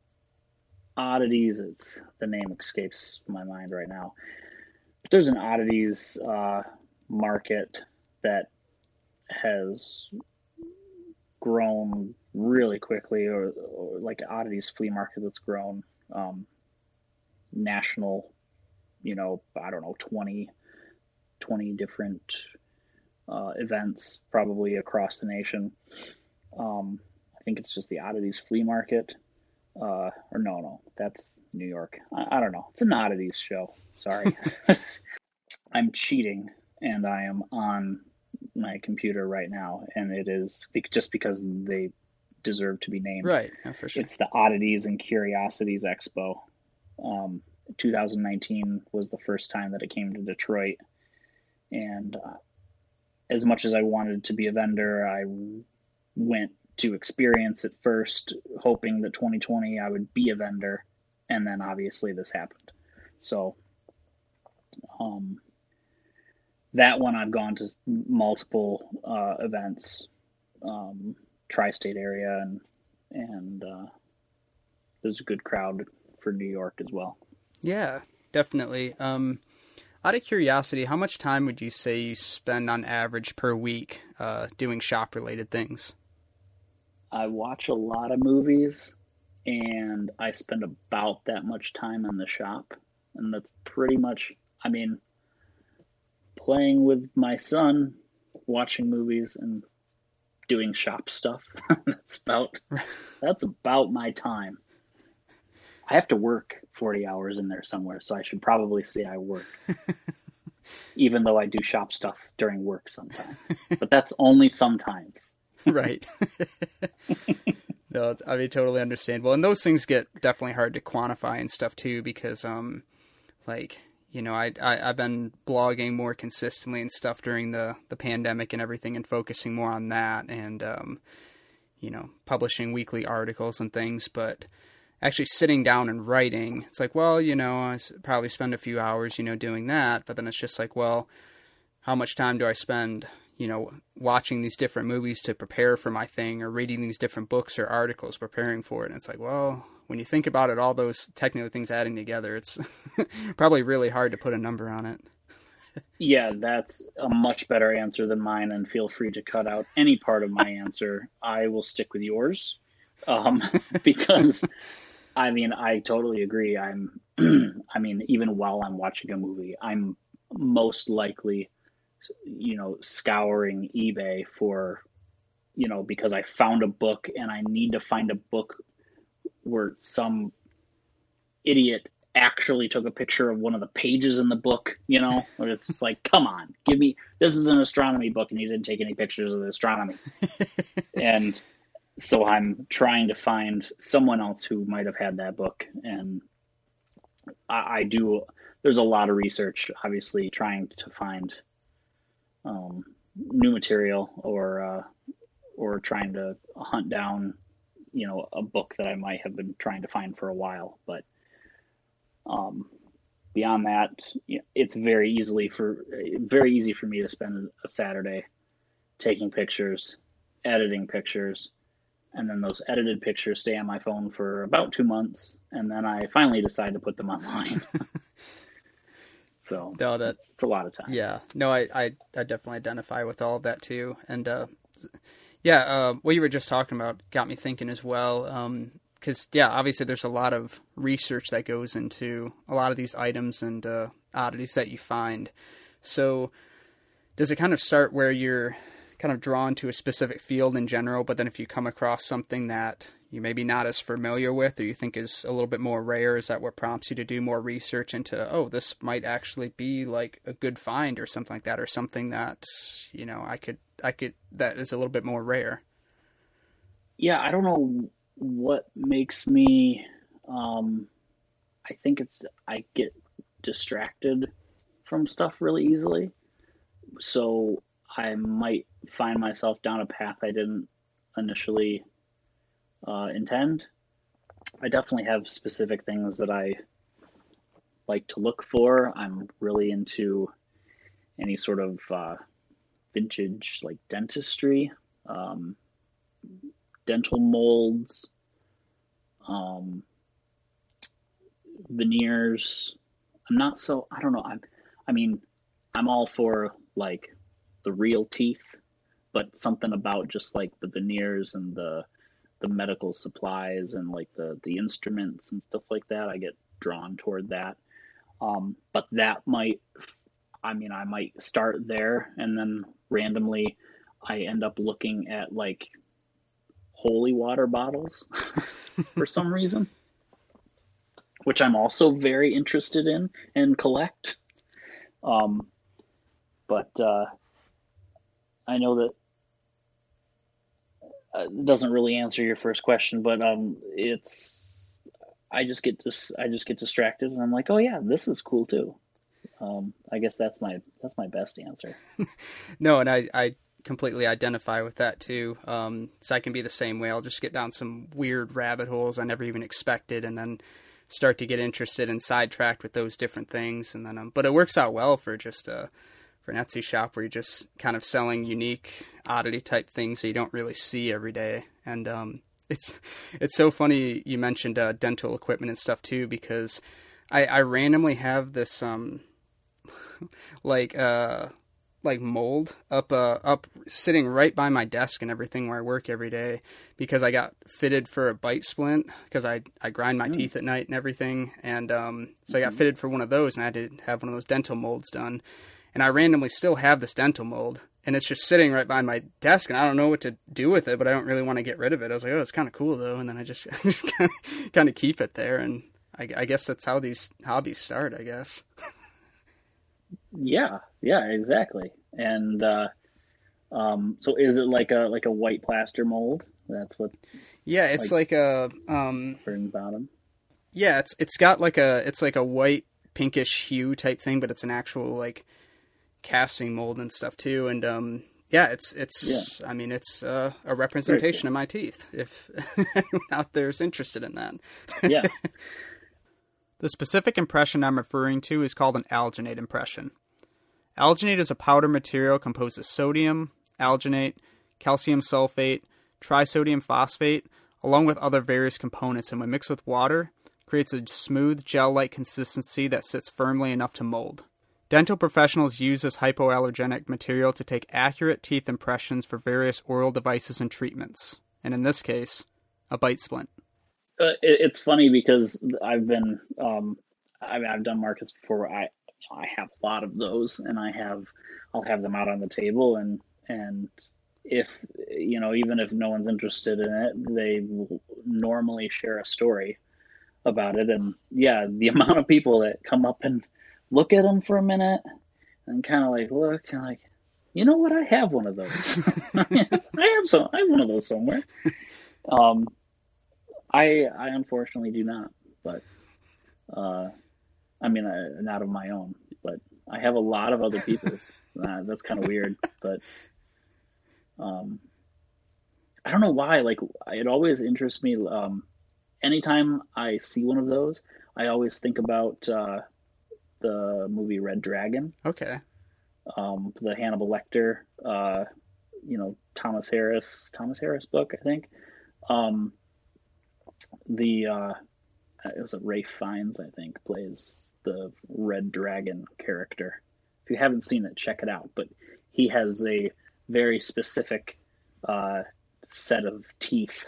oddities. It's the name escapes my mind right now But there's an oddities uh, market that has grown really quickly, or, or like oddities flea market that's grown um, national. You know, I don't know, 20, 20 different uh, events probably across the nation. Um, I think it's just the oddities flea market. Uh, or no, no, that's New York. I, I don't know. It's an oddities show. Sorry. I'm cheating and I am on my computer right now, and it is just because they deserve to be named. Right, yeah, for sure. It's the Oddities and Curiosities Expo. Um, 2019 was the first time that it came to Detroit, and uh, as much as I wanted to be a vendor, I went to experience it first, hoping that 2020 I would be a vendor, and then obviously this happened. So um, that one I've gone to multiple uh, events, um, tri-state area, and and uh, there's a good crowd for New York as well. Yeah, definitely. Um, out of curiosity, how much time would you say you spend on average per week uh, doing shop-related things? I watch a lot of movies, and I spend about that much time in the shop, and that's pretty much I mean, playing with my son, watching movies, and doing shop stuff. that's about that's about my time. I have to work 40 hours in there somewhere, so I should probably say I work. Even though I do shop stuff during work sometimes. but that's only sometimes. right. no, I mean totally understandable. And those things get definitely hard to quantify and stuff too because um like you know, I, I have been blogging more consistently and stuff during the the pandemic and everything, and focusing more on that, and um, you know, publishing weekly articles and things. But actually sitting down and writing, it's like, well, you know, I probably spend a few hours, you know, doing that. But then it's just like, well, how much time do I spend, you know, watching these different movies to prepare for my thing, or reading these different books or articles preparing for it? And it's like, well, when you think about it, all those technical things adding together, it's probably really hard to put a number on it. yeah, that's a much better answer than mine, and feel free to cut out any part of my answer. I will stick with yours um, because, I mean, I totally agree. I'm, I mean, even while I'm watching a movie, I'm most likely, you know, scouring eBay for, you know, because I found a book and I need to find a book where some idiot actually took a picture of one of the pages in the book, you know? It's like, come on, give me this is an astronomy book and he didn't take any pictures of the astronomy. and so I'm trying to find someone else who might have had that book and I, I do there's a lot of research obviously trying to find um, new material or uh, or trying to hunt down you know a book that I might have been trying to find for a while. But um, beyond that, it's very easily for very easy for me to spend a Saturday taking pictures, editing pictures, and then those edited pictures stay on my phone for about two months, and then I finally decide to put them online. so no, that it's a lot of time. Yeah, no, I I, I definitely identify with all of that too, and uh, yeah, uh, what you were just talking about got me thinking as well. Because um, yeah, obviously there's a lot of research that goes into a lot of these items and uh, oddities that you find. So does it kind of start where you're kind of drawn to a specific field in general, but then if you come across something that you maybe not as familiar with or you think is a little bit more rare, is that what prompts you to do more research into, oh, this might actually be like a good find or something like that, or something that, you know, I could, I could, that is a little bit more rare? Yeah, I don't know what makes me, um, I think it's, I get distracted from stuff really easily. So I might find myself down a path I didn't initially uh, intend. I definitely have specific things that I like to look for. I'm really into any sort of uh, vintage like dentistry, um, dental molds, um, veneers. I'm not so I don't know. I'm I mean I'm all for like the real teeth, but something about just like the veneers and the the medical supplies and like the the instruments and stuff like that, I get drawn toward that. Um, but that might, I mean, I might start there and then randomly I end up looking at like holy water bottles for some reason, which I'm also very interested in and collect. Um, but uh, I know that uh, doesn't really answer your first question, but um, it's I just get dis- I just get distracted, and I'm like, oh yeah, this is cool too. Um, I guess that's my that's my best answer. no, and I I completely identify with that too. Um, so I can be the same way. I'll just get down some weird rabbit holes I never even expected, and then start to get interested and sidetracked with those different things, and then um, but it works out well for just a for an Etsy shop where you're just kind of selling unique oddity type things that you don't really see every day. And um, it's it's so funny you mentioned uh, dental equipment and stuff too because I, I randomly have this um like uh like mold up uh up sitting right by my desk and everything where I work every day because I got fitted for a bite splint because I I grind my mm. teeth at night and everything and um so I got mm-hmm. fitted for one of those and I had to have one of those dental molds done and I randomly still have this dental mold, and it's just sitting right by my desk, and I don't know what to do with it, but I don't really want to get rid of it. I was like, oh, it's kind of cool though, and then I just kind of keep it there, and I, I guess that's how these hobbies start. I guess. yeah, yeah, exactly. And uh, um, so, is it like a like a white plaster mold? That's what. Yeah, it's like, like a um, bottom. Yeah, it's it's got like a it's like a white pinkish hue type thing, but it's an actual like casting mold and stuff too. And um, yeah, it's it's yeah. I mean it's uh, a representation of my teeth. If anyone out there is interested in that, yeah. the specific impression I'm referring to is called an alginate impression. Alginate is a powder material composed of sodium, alginate, calcium sulfate, trisodium phosphate, along with other various components, and when mixed with water, creates a smooth gel-like consistency that sits firmly enough to mold. Dental professionals use this hypoallergenic material to take accurate teeth impressions for various oral devices and treatments, and in this case, a bite splint. Uh, it, it's funny because I've been, um, I mean, I've done markets before. I I have a lot of those, and I have, I'll have them out on the table, and and if you know, even if no one's interested in it, they normally share a story about it, and yeah, the amount of people that come up and look at them for a minute and kind of like look and like, you know what? I have one of those. I have some. I have one of those somewhere. Um, I I unfortunately do not, but uh, I mean, I, not of my own, but I have a lot of other people's. uh, that's kind of weird, but um, I don't know why. Like it always interests me. Um, anytime I see one of those, I always think about uh, the movie Red Dragon. Okay. Um, the Hannibal Lecter, uh, you know, Thomas Harris, Thomas Harris book, I think. Um, the uh, it was a Ralph Fiennes, I think, plays the Red Dragon character. If you haven't seen it, check it out. But he has a very specific uh, set of teeth,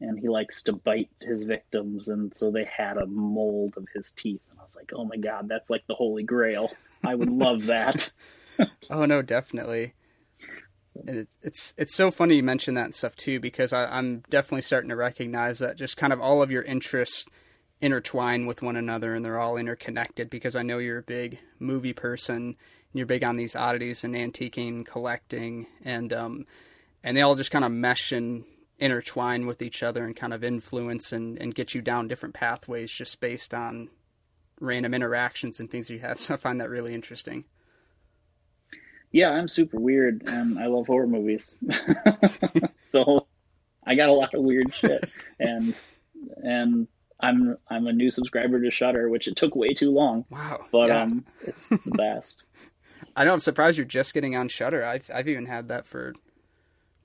and he likes to bite his victims, and so they had a mold of his teeth. And I was like, oh my god, that's like the holy grail. I would love that. oh no, definitely. And it, it's it's so funny you mention that stuff too because I, I'm definitely starting to recognize that just kind of all of your interests intertwine with one another and they're all interconnected because I know you're a big movie person and you're big on these oddities and antiquing, collecting, and um, and they all just kind of mesh and intertwine with each other and kind of influence and, and get you down different pathways just based on random interactions and things you have. So I find that really interesting yeah, I'm super weird and I love horror movies. so I got a lot of weird shit and and I'm I'm a new subscriber to Shudder, which it took way too long. Wow. But yeah. um it's the best. I know I'm surprised you're just getting on Shudder. I've I've even had that for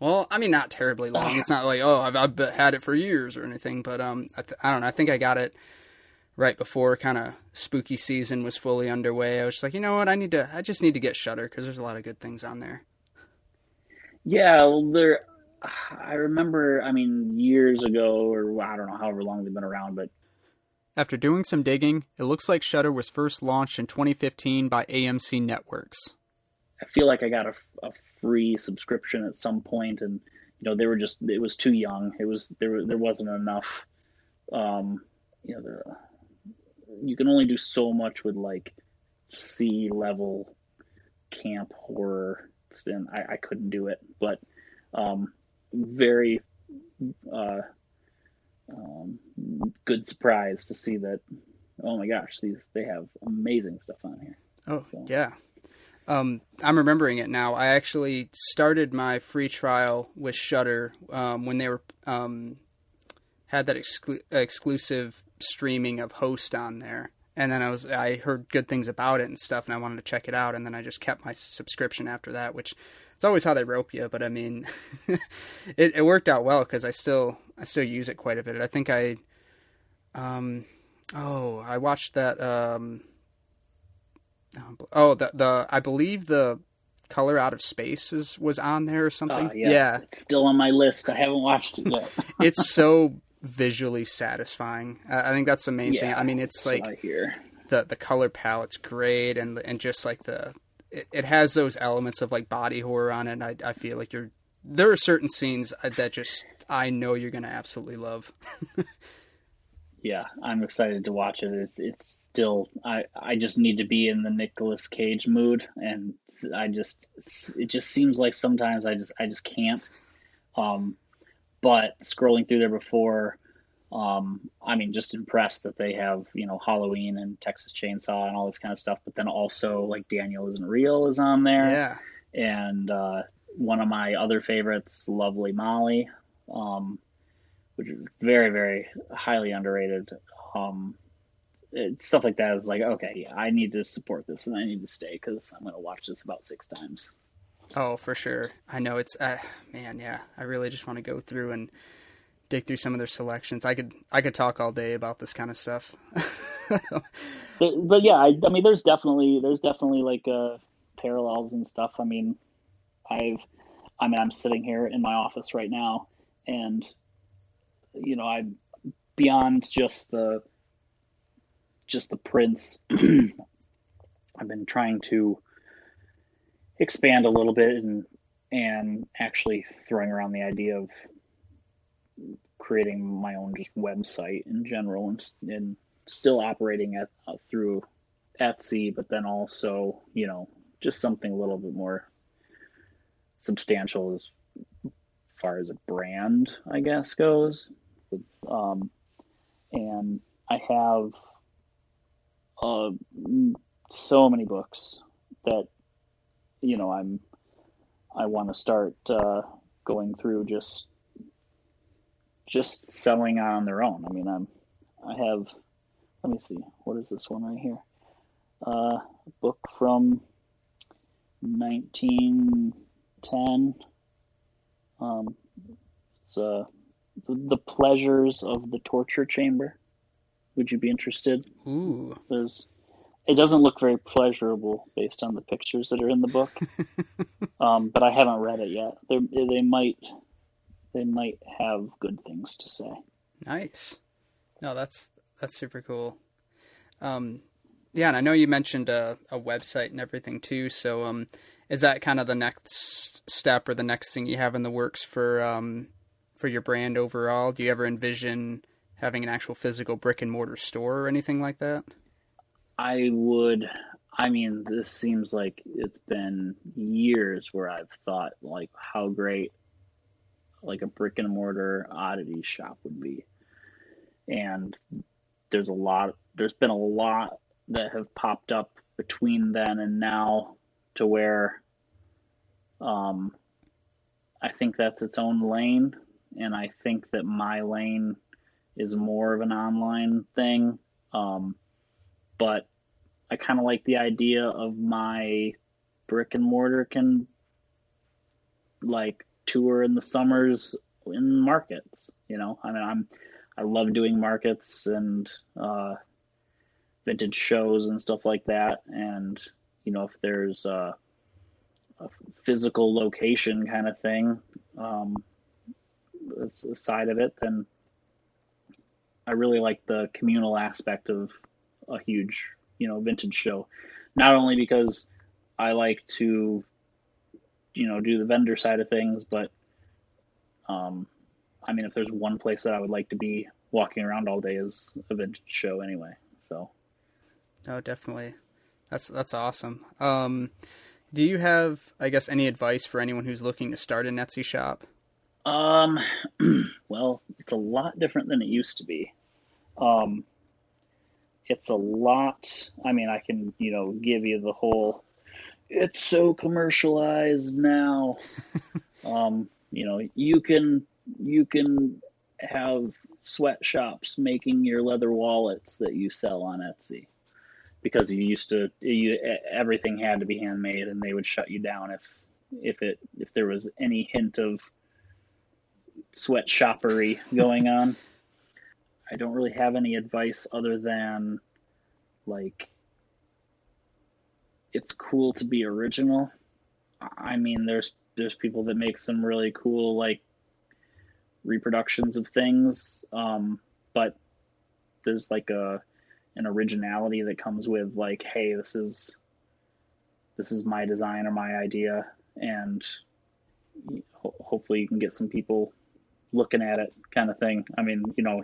well, I mean not terribly long. It's not like, oh, I've, I've had it for years or anything, but um I, th- I don't know. I think I got it right before kind of spooky season was fully underway. I was just like, you know what, I need to, I just need to get Shudder because there's a lot of good things on there. Yeah, well, there. I remember, I mean, years ago, or I don't know, however long they've been around, but after doing some digging, it looks like Shudder was first launched in 2015 by AMC Networks. I feel like I got a, a free subscription at some point, and you know, they were just it was too young. It was there there wasn't enough. Um, you know, the you can only do so much with like C level camp horror, and I, I couldn't do it. But um, very uh, um, good surprise to see that. Oh my gosh, these they have amazing stuff on here. Oh so. yeah. Um, I'm remembering it now. I actually started my free trial with Shudder um, when they were um, had that exclu- exclusive streaming of Host on there. And then I was I heard good things about it and stuff, and I wanted to check it out. And then I just kept my subscription after that, which it's always how they rope you. But I mean, it, it worked out well because I still I still use it quite a bit. I think I, um, oh, I watched that. Um, oh, the the I believe the Color Out of Space is, was on there or something. Uh, yeah. yeah. It's still on my list. I haven't watched it yet. it's so visually satisfying. I think that's the main yeah, thing. I mean, it's like the the color palette's great, and and just like the it, it, has those elements of like body horror on it. I I feel like you're there are certain scenes that just I know you're gonna absolutely love. yeah, I'm excited to watch it. It's it's still I I just need to be in the Nicolas Cage mood, and I just it just seems like sometimes I just I just can't. Um, but scrolling through there before, um, I mean, just impressed that they have you know Halloween and Texas Chainsaw and all this kind of stuff. But then also like Daniel isn't real is on there. Yeah. And uh, one of my other favorites, Lovely Molly, um, which is very very highly underrated. Um, it, stuff like that is like okay, yeah, I need to support this and I need to stay because I'm going to watch this about six times. Oh, for sure. I know it's uh, man, yeah. I really just want to go through and dig through some of their selections. I could I could talk all day about this kind of stuff. but, but, yeah, I, I, mean, there's definitely there's definitely like uh, parallels and stuff. I mean, I've I mean, I'm sitting here in my office right now, and you know, I'm beyond just the just the prints. I've been trying to expand a little bit and and actually throwing around the idea of creating my own just website in general and, and still operating at uh, through Etsy, but then also you know just something a little bit more substantial as far as a brand, I guess goes. Um, and I have uh, so many books that you know, I'm I want to start uh, going through just just selling on their own. I mean, I'm I have let me see what is this one right here? Uh, book from 1910. Um, it's uh, the, the pleasures of the torture chamber. Would you be interested? Ooh. There's it doesn't look very pleasurable based on the pictures that are in the book. um, but I haven't read it yet. They they might they might have good things to say. Nice. No, that's that's super cool. Um, yeah, and I know you mentioned a, a website and everything too. So, um, is that kind of the next step or the next thing you have in the works for um, for your brand overall? Do you ever envision having an actual physical brick and mortar store or anything like that? I would. I mean, this seems like it's been years where I've thought like how great like a brick and mortar oddity shop would be. And there's a lot there's been a lot that have popped up between then and now to where um I think that's its own lane and I think that my lane is more of an online thing. Um but I kind of like the idea of my brick and mortar can like tour in the summers in markets. You know, I mean, I'm I love doing markets and uh, vintage shows and stuff like that. And you know, if there's a, a physical location kind of thing, um, a side of it, then I really like the communal aspect of a huge, you know, vintage show. Not only because I like to you know do the vendor side of things but um i mean if there's one place that i would like to be walking around all day is a vintage show anyway so. Oh definitely. That's that's awesome. Um do you have i guess any advice for anyone who's looking to start an etsy shop? Um well it's a lot different than it used to be. Um it's a lot i mean i can you know give you the whole it's so commercialized now. um, you know, you can you can have sweatshops making your leather wallets that you sell on Etsy because you used to you, everything had to be handmade and they would shut you down if if it if there was any hint of sweatshoppery going on. I don't really have any advice other than like it's cool to be original. I mean, there's there's people that make some really cool like reproductions of things, um, but there's like a an originality that comes with like, hey, this is this is my design or my idea, and ho- hopefully you can get some people looking at it, kind of thing. I mean, you know,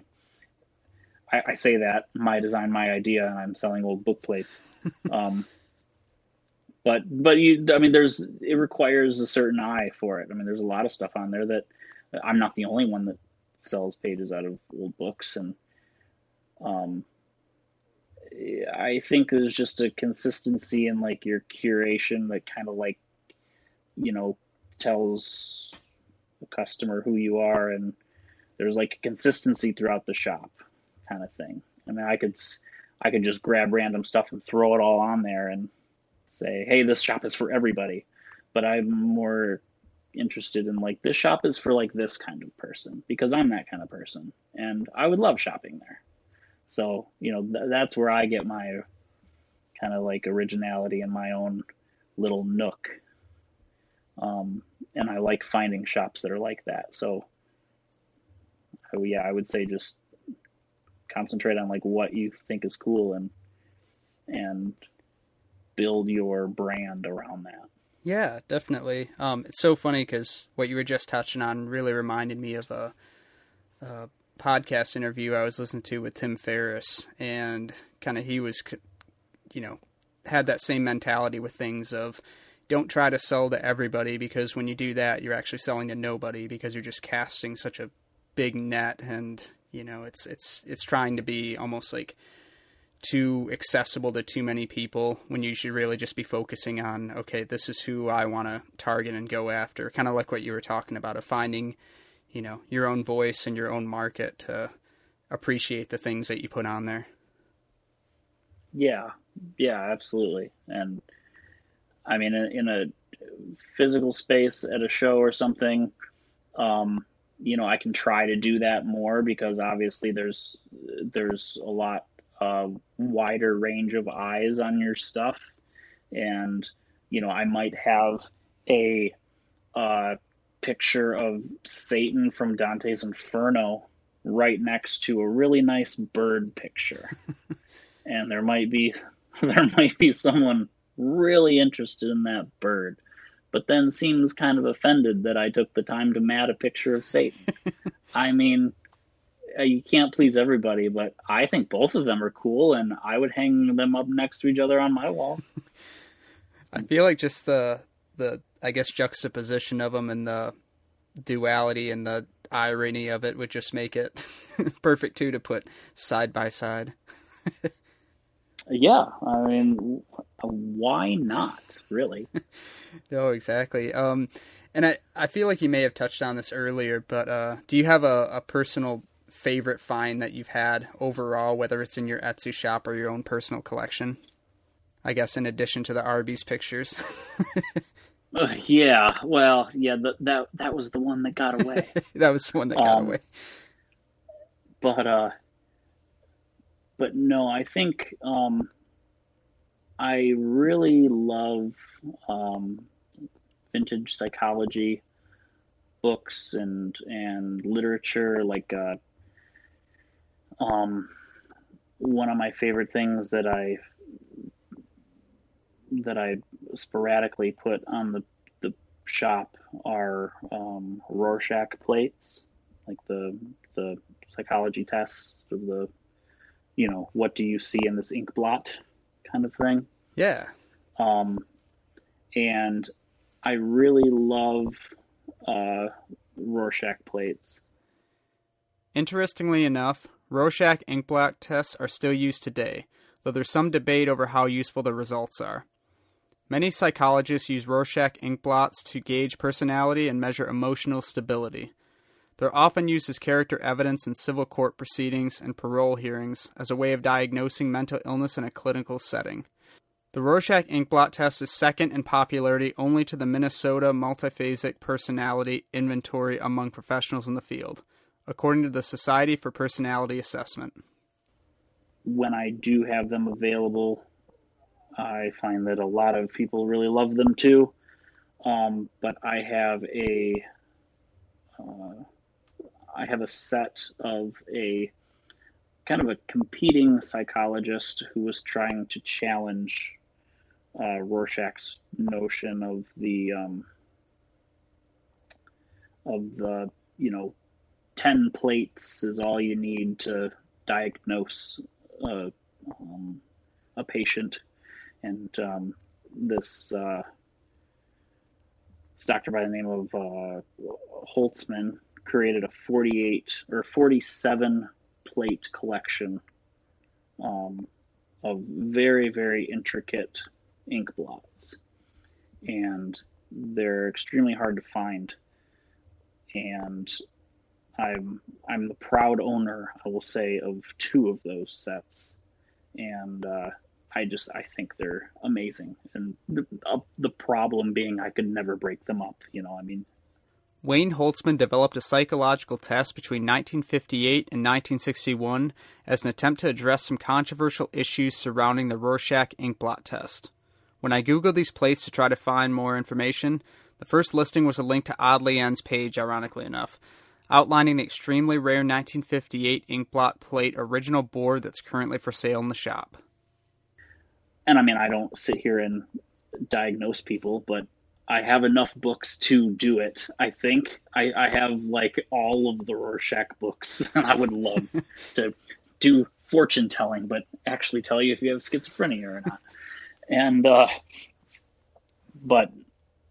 I, I say that my design, my idea, and I'm selling old book plates. Um, but but you i mean there's it requires a certain eye for it. I mean there's a lot of stuff on there that i'm not the only one that sells pages out of old books. And um i think there's just a consistency in like your curation that kind of like you know tells the customer who you are. And there's like a consistency throughout the shop kind of thing i mean i could i could just grab random stuff and throw it all on there and say, hey, this shop is for everybody. But I'm more interested in like this shop is for like this kind of person because I'm that kind of person and I would love shopping there. So, you know, th- that's where I get my kind of like originality in my own little nook. Um, and I like finding shops that are like that. So, yeah, I would say just concentrate on like what you think is cool and and build your brand around that. Yeah, definitely. Um, it's so funny because what you were just touching on really reminded me of a, a podcast interview I was listening to with Tim Ferriss, and kind of he was, you know, had that same mentality with things of don't try to sell to everybody because when you do that, you're actually selling to nobody because you're just casting such a big net, and you know, it's it's it's trying to be almost like too accessible to too many people when you should really just be focusing on okay this is who i want to target and go after. Kind of like what you were talking about of finding you know your own voice and your own market to appreciate the things that you put on there. Yeah. Yeah absolutely. And i mean in a physical space at a show or something um, you know i can try to do that more because obviously there's there's a lot uh, wider range of eyes on your stuff. And you know i might have a uh, picture of satan from dante's inferno right next to a really nice bird picture. And there might be there might be someone really interested in that bird but then seems kind of offended that I took the time to mat a picture of Satan. I mean, uh, you can't please everybody, but I think both of them are cool, and I would hang them up next to each other on my wall. I feel like just the the I guess juxtaposition of them and the duality and the irony of it would just make it perfect too to put side by side. Yeah, I mean, why not? Really? no, exactly. Um, and I, I feel like you may have touched on this earlier, but uh, do you have a, a personal favorite find that you've had overall, whether it's in your Etsy shop or your own personal collection? I guess in addition to the Arby's pictures. uh, yeah, well, yeah, the, that that was the one that got away. that was the one that got um, away. But uh, but no, I think um, I really love um, vintage psychology books and and literature. Like uh, um, one of my favorite things that I that I sporadically put on the the shop are um, Rorschach plates, like the the psychology tests of the you know what do you see in this ink blot kind of thing. Yeah. Um, and I really love uh, Rorschach plates. Interestingly enough, Rorschach ink blot tests are still used today, though there's some debate over how useful the results are. Many psychologists use Rorschach ink blots to gauge personality and measure emotional stability. They're often used as character evidence in civil court proceedings and parole hearings as a way of diagnosing mental illness in a clinical setting. The Rorschach Inkblot test is second in popularity only to the Minnesota Multiphasic Personality Inventory among professionals in the field, according to the Society for Personality Assessment. When I do have them available, I find that a lot of people really love them too. Um, but I have a uh, I have a set of a kind of a competing psychologist who was trying to challenge uh, Rorschach's notion of the um, of the you know ten plates is all you need to diagnose a, um, a patient, and um, this uh, this doctor by the name of uh, Holtzman created a 48 or 47 plate collection um, of very very intricate ink blots, and they're extremely hard to find. And I'm I'm the proud owner, I will say, of two of those sets, and uh, I just I think they're amazing. And the uh, the problem being I could never break them up. You know, I mean. Wayne Holtzman developed a psychological test between 1958 and 1961 as an attempt to address some controversial issues surrounding the Rorschach inkblot test. When I googled these plates to try to find more information, the first listing was a link to Audley N's page, ironically enough, outlining the extremely rare 1958 inkblot plate original board that's currently for sale in the shop. And I mean, I don't sit here and diagnose people, but I have enough books to do it. I think I, I have like all of the Rorschach books, and I would love to do fortune telling, but actually tell you if you have schizophrenia or not and uh, but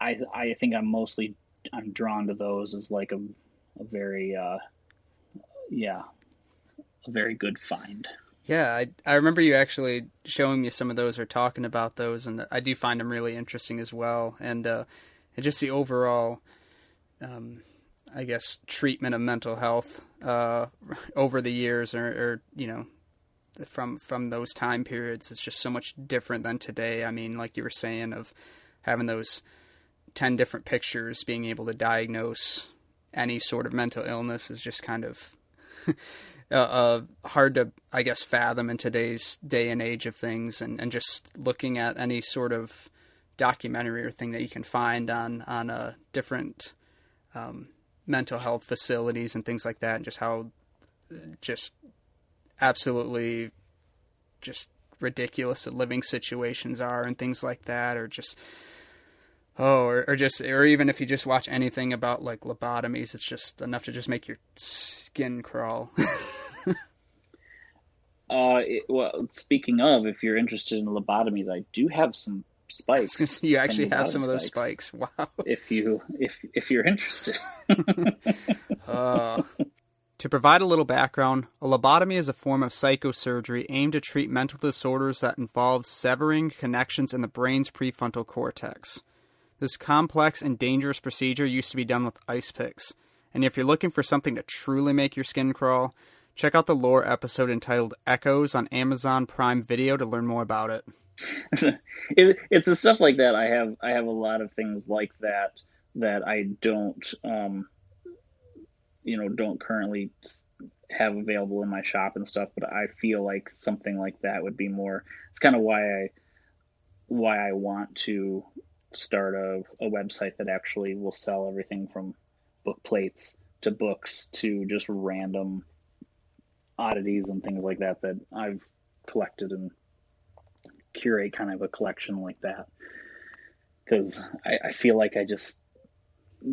I I think I'm mostly I'm drawn to those as like a, a very uh, yeah a very good find. Yeah, I I remember you actually showing me some of those or talking about those, and I do find them really interesting as well. And uh, and just the overall, um, I guess, treatment of mental health uh, over the years, or, or you know, from from those time periods, it's just so much different than today. I mean, like you were saying, of having those ten different pictures, being able to diagnose any sort of mental illness is just kind of uh, uh, hard to, I guess, fathom in today's day and age of things, and, and just looking at any sort of documentary or thing that you can find on on a uh, different um, mental health facilities and things like that, and just how just absolutely just ridiculous the living situations are and things like that, or just oh, or, or just or even if you just watch anything about like lobotomies, it's just enough to just make your skin crawl. uh, it, well, speaking of, if you're interested in lobotomies, I do have some spikes. you actually have some of those spikes. Wow. If you if if you're interested. uh, to provide a little background, a lobotomy is a form of psychosurgery aimed to treat mental disorders that involve severing connections in the brain's prefrontal cortex. This complex and dangerous procedure used to be done with ice picks. And if you're looking for something to truly make your skin crawl, check out the lore episode entitled Echoes on Amazon Prime Video to learn more about it. it it's the stuff like that. I have I have a lot of things like that that I don't um, you know don't currently have available in my shop and stuff. But I feel like something like that would be more. It's kind of why I why I want to start a, a website that actually will sell everything from book plates to books to just random oddities and things like that that I've collected and curate kind of a collection like that because I, I, feel like I just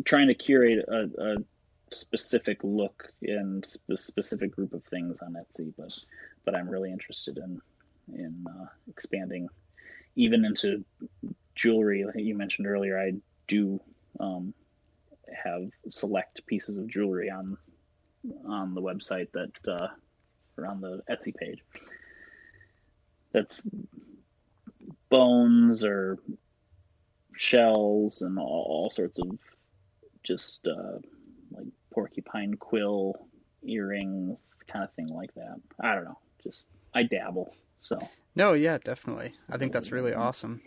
trying to curate a, a specific look and sp- specific group of things on Etsy, but but I'm really interested in in uh, expanding even into jewelry. Like you mentioned earlier, I do um, have select pieces of jewelry on on the website that uh, or on the Etsy page. That's bones or shells and all, all sorts of just uh, like porcupine quill earrings, kind of thing like that. I don't know. Just I dabble. So no, yeah, definitely. I think that's really awesome.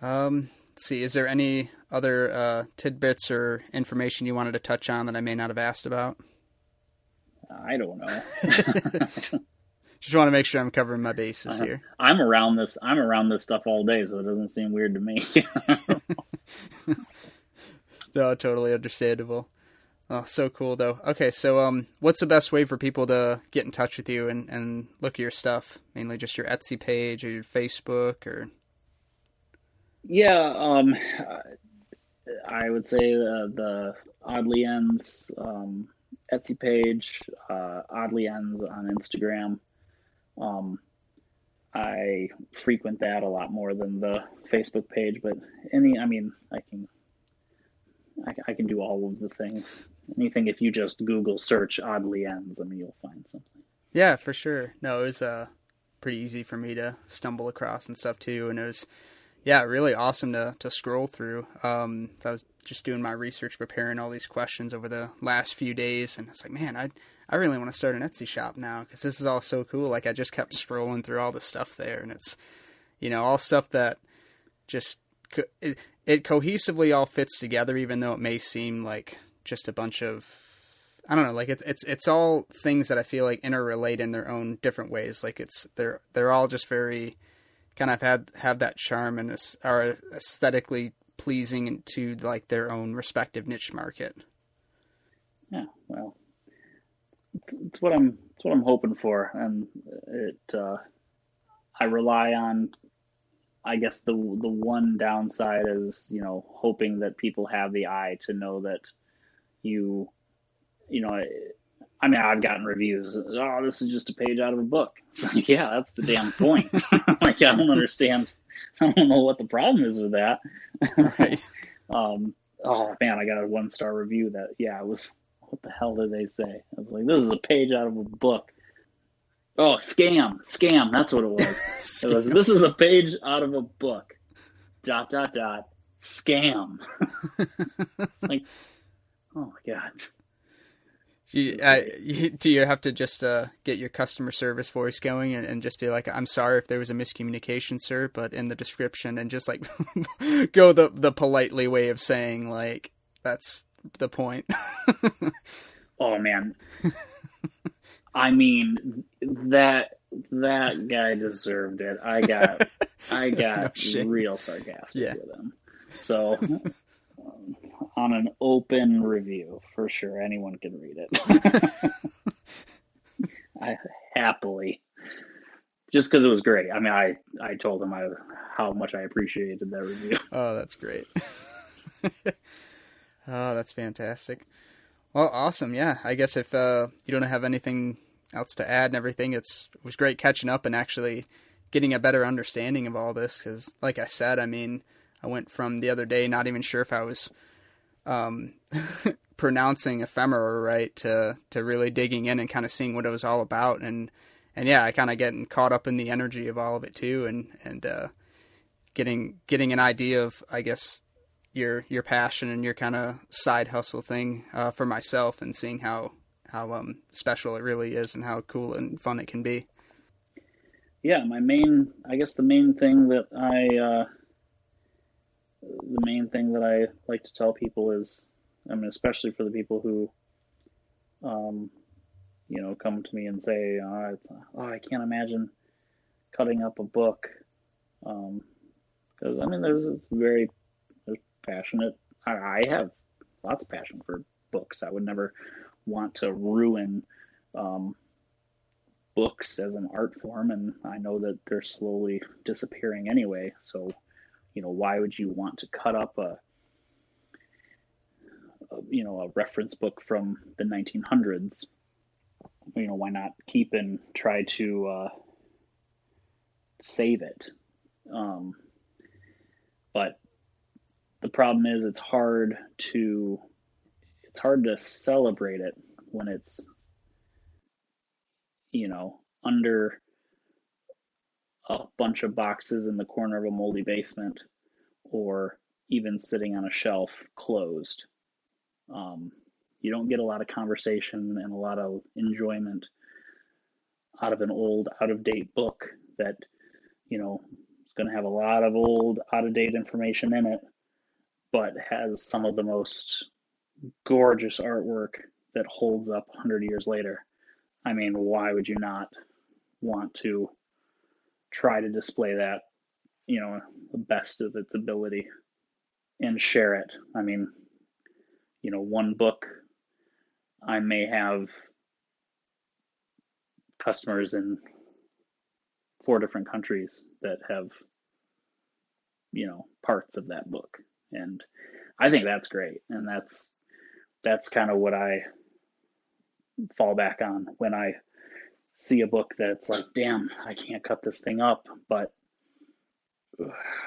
Um, see, is there any other uh, tidbits or information you wanted to touch on that I may not have asked about? I don't know. Just want to make sure I'm covering my bases uh, here. I'm around this. I'm around this stuff all day, so it doesn't seem weird to me. no, totally understandable. Oh, so cool though. Okay, so um, what's the best way for people to get in touch with you and, and look at your stuff? Mainly just your Etsy page or your Facebook or yeah, um, I would say the, the Oddly Ends um, Etsy page, uh, Oddly Ends on Instagram. Um, I frequent that a lot more than the Facebook page, but any, I mean, I can, I, I can do all of the things. Anything if you just Google search Oddly Ends, I mean, you'll find something. Yeah, for sure. No, it was uh, pretty easy for me to stumble across and stuff too, and it was yeah, really awesome to to scroll through. Um, I was just doing my research, preparing all these questions over the last few days, and it's like, man, I I really want to start an Etsy shop now because this is all so cool. Like I just kept scrolling through all the stuff there, and it's you know all stuff that just it, it cohesively all fits together, even though it may seem like just a bunch of I don't know, like it's it's it's all things that I feel like interrelate in their own different ways. Like it's they're they're all just very kind of had have that charm and are aesthetically pleasing to like their own respective niche market. Yeah, well, it's, it's what I'm it's what I'm hoping for, and it uh, I rely on. I guess the the one downside is you know hoping that people have the eye to know that you you know I mean, I've gotten reviews. Oh, this is just a page out of a book. It's like, yeah, that's the damn point. like, I don't understand. I don't know what the problem is with that. Right. um, oh man, I got a one star review that, yeah, it was. What the hell did they say? I was like, this is a page out of a book. Oh, scam, scam. That's what it was. it was. This is a page out of a book. Dot dot dot. Scam. like, oh my god. You, uh, you, do you have to just uh, get your customer service voice going and, and, just be like, "I'm sorry if there was a miscommunication, sir," but in the description, and just like go the the politely way of saying like that's the point. oh man, I mean that that guy deserved it. I got I got no real sarcastic yeah. with him. So on an open review for sure. Anyone can read it. I happily, just because it was great. I mean, I I told him I how much I appreciated that review. Oh, that's great. oh, that's fantastic. Well, awesome. Yeah, I guess if uh, you don't have anything else to add and everything, it's it was great catching up and actually getting a better understanding of all this. Because, like I said, I mean, I went from the other day not even sure if I was um, pronouncing ephemera right to to really digging in and kind of seeing what it was all about and and yeah I kind of getting caught up in the energy of all of it too and and uh, getting getting an idea of I guess your your passion and your kind of side hustle thing uh, for myself and seeing how how um, special it really is and how cool and fun it can be. Yeah, my main I guess the main thing that I uh, the main thing that I like to tell people is, I mean, especially for the people who, um, you know, come to me and say, oh, oh I can't imagine cutting up a book. Because, um, I mean, there's very there's passionate, I, I have lots of passion for books. I would never want to ruin um, books as an art form, and I know that they're slowly disappearing anyway. So you know, why would you want to cut up a, a you know, a reference book from the 1900s? You know, why not keep and try to uh, save it? Um, but the problem is, it's hard to it's hard to celebrate it when it's you know under a bunch of boxes in the corner of a moldy basement or even sitting on a shelf closed. Um, you don't get a lot of conversation and a lot of enjoyment out of an old, out of date book that, you know, is going to have a lot of old, out of date information in it, but has some of the most gorgeous artwork that holds up 100 years later. I mean, why would you not want to try to display that, you know, the best of its ability and share it. I mean, you know, one book, I may have customers in four different countries that have, you know, parts of that book. And I think that's great. And that's, that's kind of what I fall back on when I see a book that's like, damn, I can't cut this thing up, but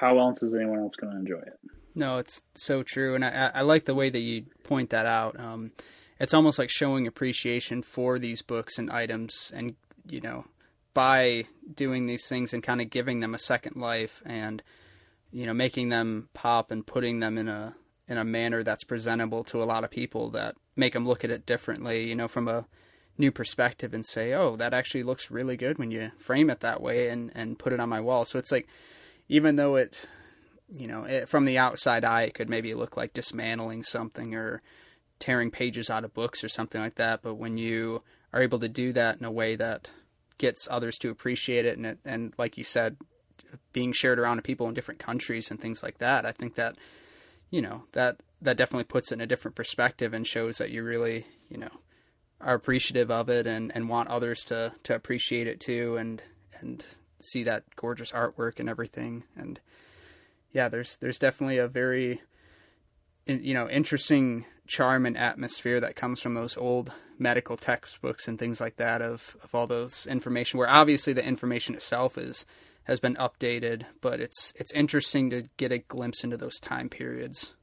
how else is anyone else going to enjoy it? No, it's so true, and I, I like the way that you point that out. Um, it's almost like showing appreciation for these books and items, and you know, by doing these things and kind of giving them a second life, and you know, making them pop and putting them in a in a manner that's presentable to a lot of people that make them look at it differently. You know, from a new perspective and say, oh, that actually looks really good when you frame it that way and, and put it on my wall. So it's like, even though it, you know, it, from the outside eye, it could maybe look like dismantling something or tearing pages out of books or something like that. But when you are able to do that in a way that gets others to appreciate it and, it, and like you said, being shared around to people in different countries and things like that, I think that, you know, that, that definitely puts it in a different perspective and shows that you really, you know, are appreciative of it and, and want others to, to appreciate it too and and see that gorgeous artwork and everything. And yeah there's there's definitely a very you know interesting charm and atmosphere that comes from those old medical textbooks and things like that of, of all those information where obviously the information itself is has been updated but it's it's interesting to get a glimpse into those time periods.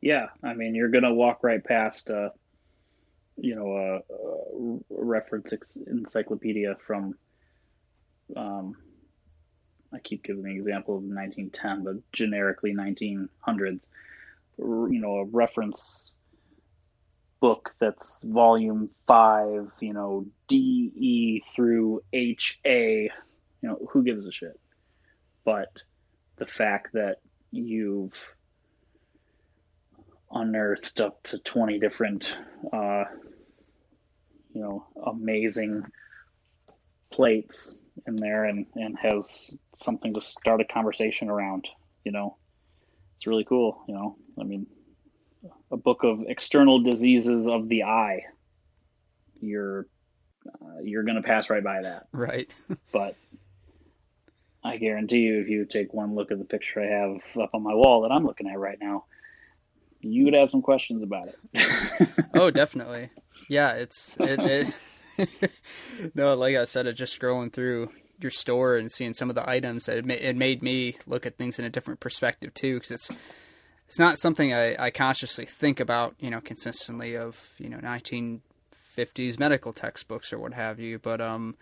Yeah i mean you're gonna walk right past uh you know a, a reference encyclopedia from um, I keep giving the example of 1910, but generically 1900s. You know, a reference book that's volume five. You know, D E through H A. You know, who gives a shit? But the fact that you've unearthed up to 20 different, uh, you know, amazing plates in there and, and has something to start a conversation around, you know, it's really cool. You know, I mean, a book of external diseases of the eye, you're, uh, you're going to pass right by that. Right. but I guarantee you, if you take one look at the picture I have up on my wall that I'm looking at right now, you would have some questions about it. oh, definitely. Yeah, it's it, it no, like I said, just scrolling through your store and seeing some of the items that it, it made me look at things in a different perspective too, because it's it's not something I, I consciously think about, you know, consistently of you know 1950s medical textbooks or what have you, but um,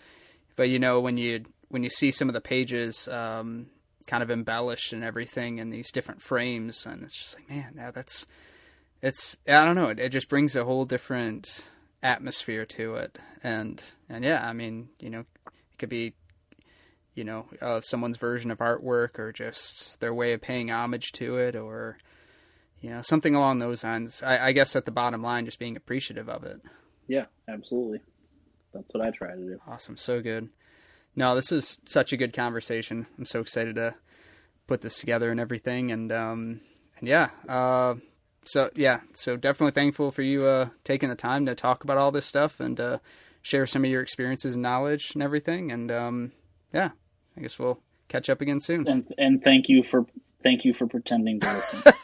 but you know when you when you see some of the pages um, kind of embellished and everything in these different frames, and it's just like, man, yeah, that's it's I don't know, it, it just brings a whole different atmosphere to it, and and yeah, I mean, you know, it could be you know uh, someone's version of artwork or just their way of paying homage to it or you know something along those lines. I, I, guess at the bottom line just being appreciative of it. Yeah absolutely. That's what i try to do. Awesome. So good no, this is such a good conversation. I'm so excited to put this together and everything. And um, and yeah, uh, so yeah, so definitely thankful for you uh, taking the time to talk about all this stuff and uh, share some of your experiences and knowledge and everything. And um, yeah, I guess we'll catch up again soon. And and thank you for thank you for pretending to listen.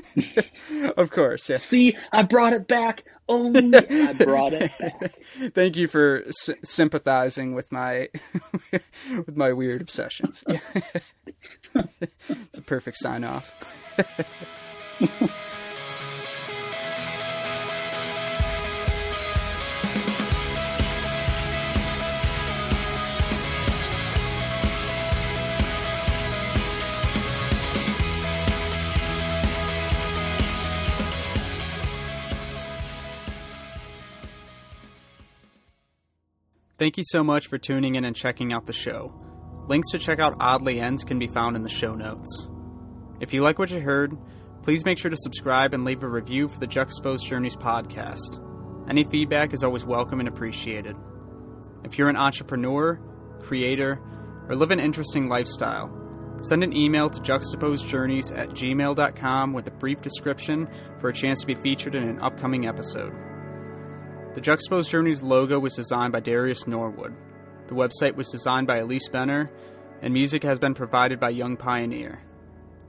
of course, yeah. See, I brought it back. Oh, I brought it back. Thank you for s- sympathizing with my with my weird obsessions. it's a perfect sign off. Thank you so much for tuning in and checking out the show. Links to check out Oddly Ends can be found in the show notes. If you like what you heard, please make sure to subscribe and leave a review for the Juxtaposed Journeys podcast. Any feedback is always welcome and appreciated. If you're an entrepreneur, creator, or live an interesting lifestyle, send an email to juxtaposedjourneys at gmail.com with a brief description for a chance to be featured in an upcoming episode. The Juxtaposed Journeys logo was designed by Darius Norwood. The website was designed by Elise Benner, and music has been provided by Young Pioneer.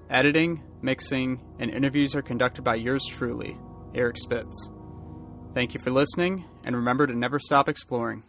Editing, mixing, and interviews are conducted by yours truly, Eric Spitz. Thank you for listening, and remember to never stop exploring.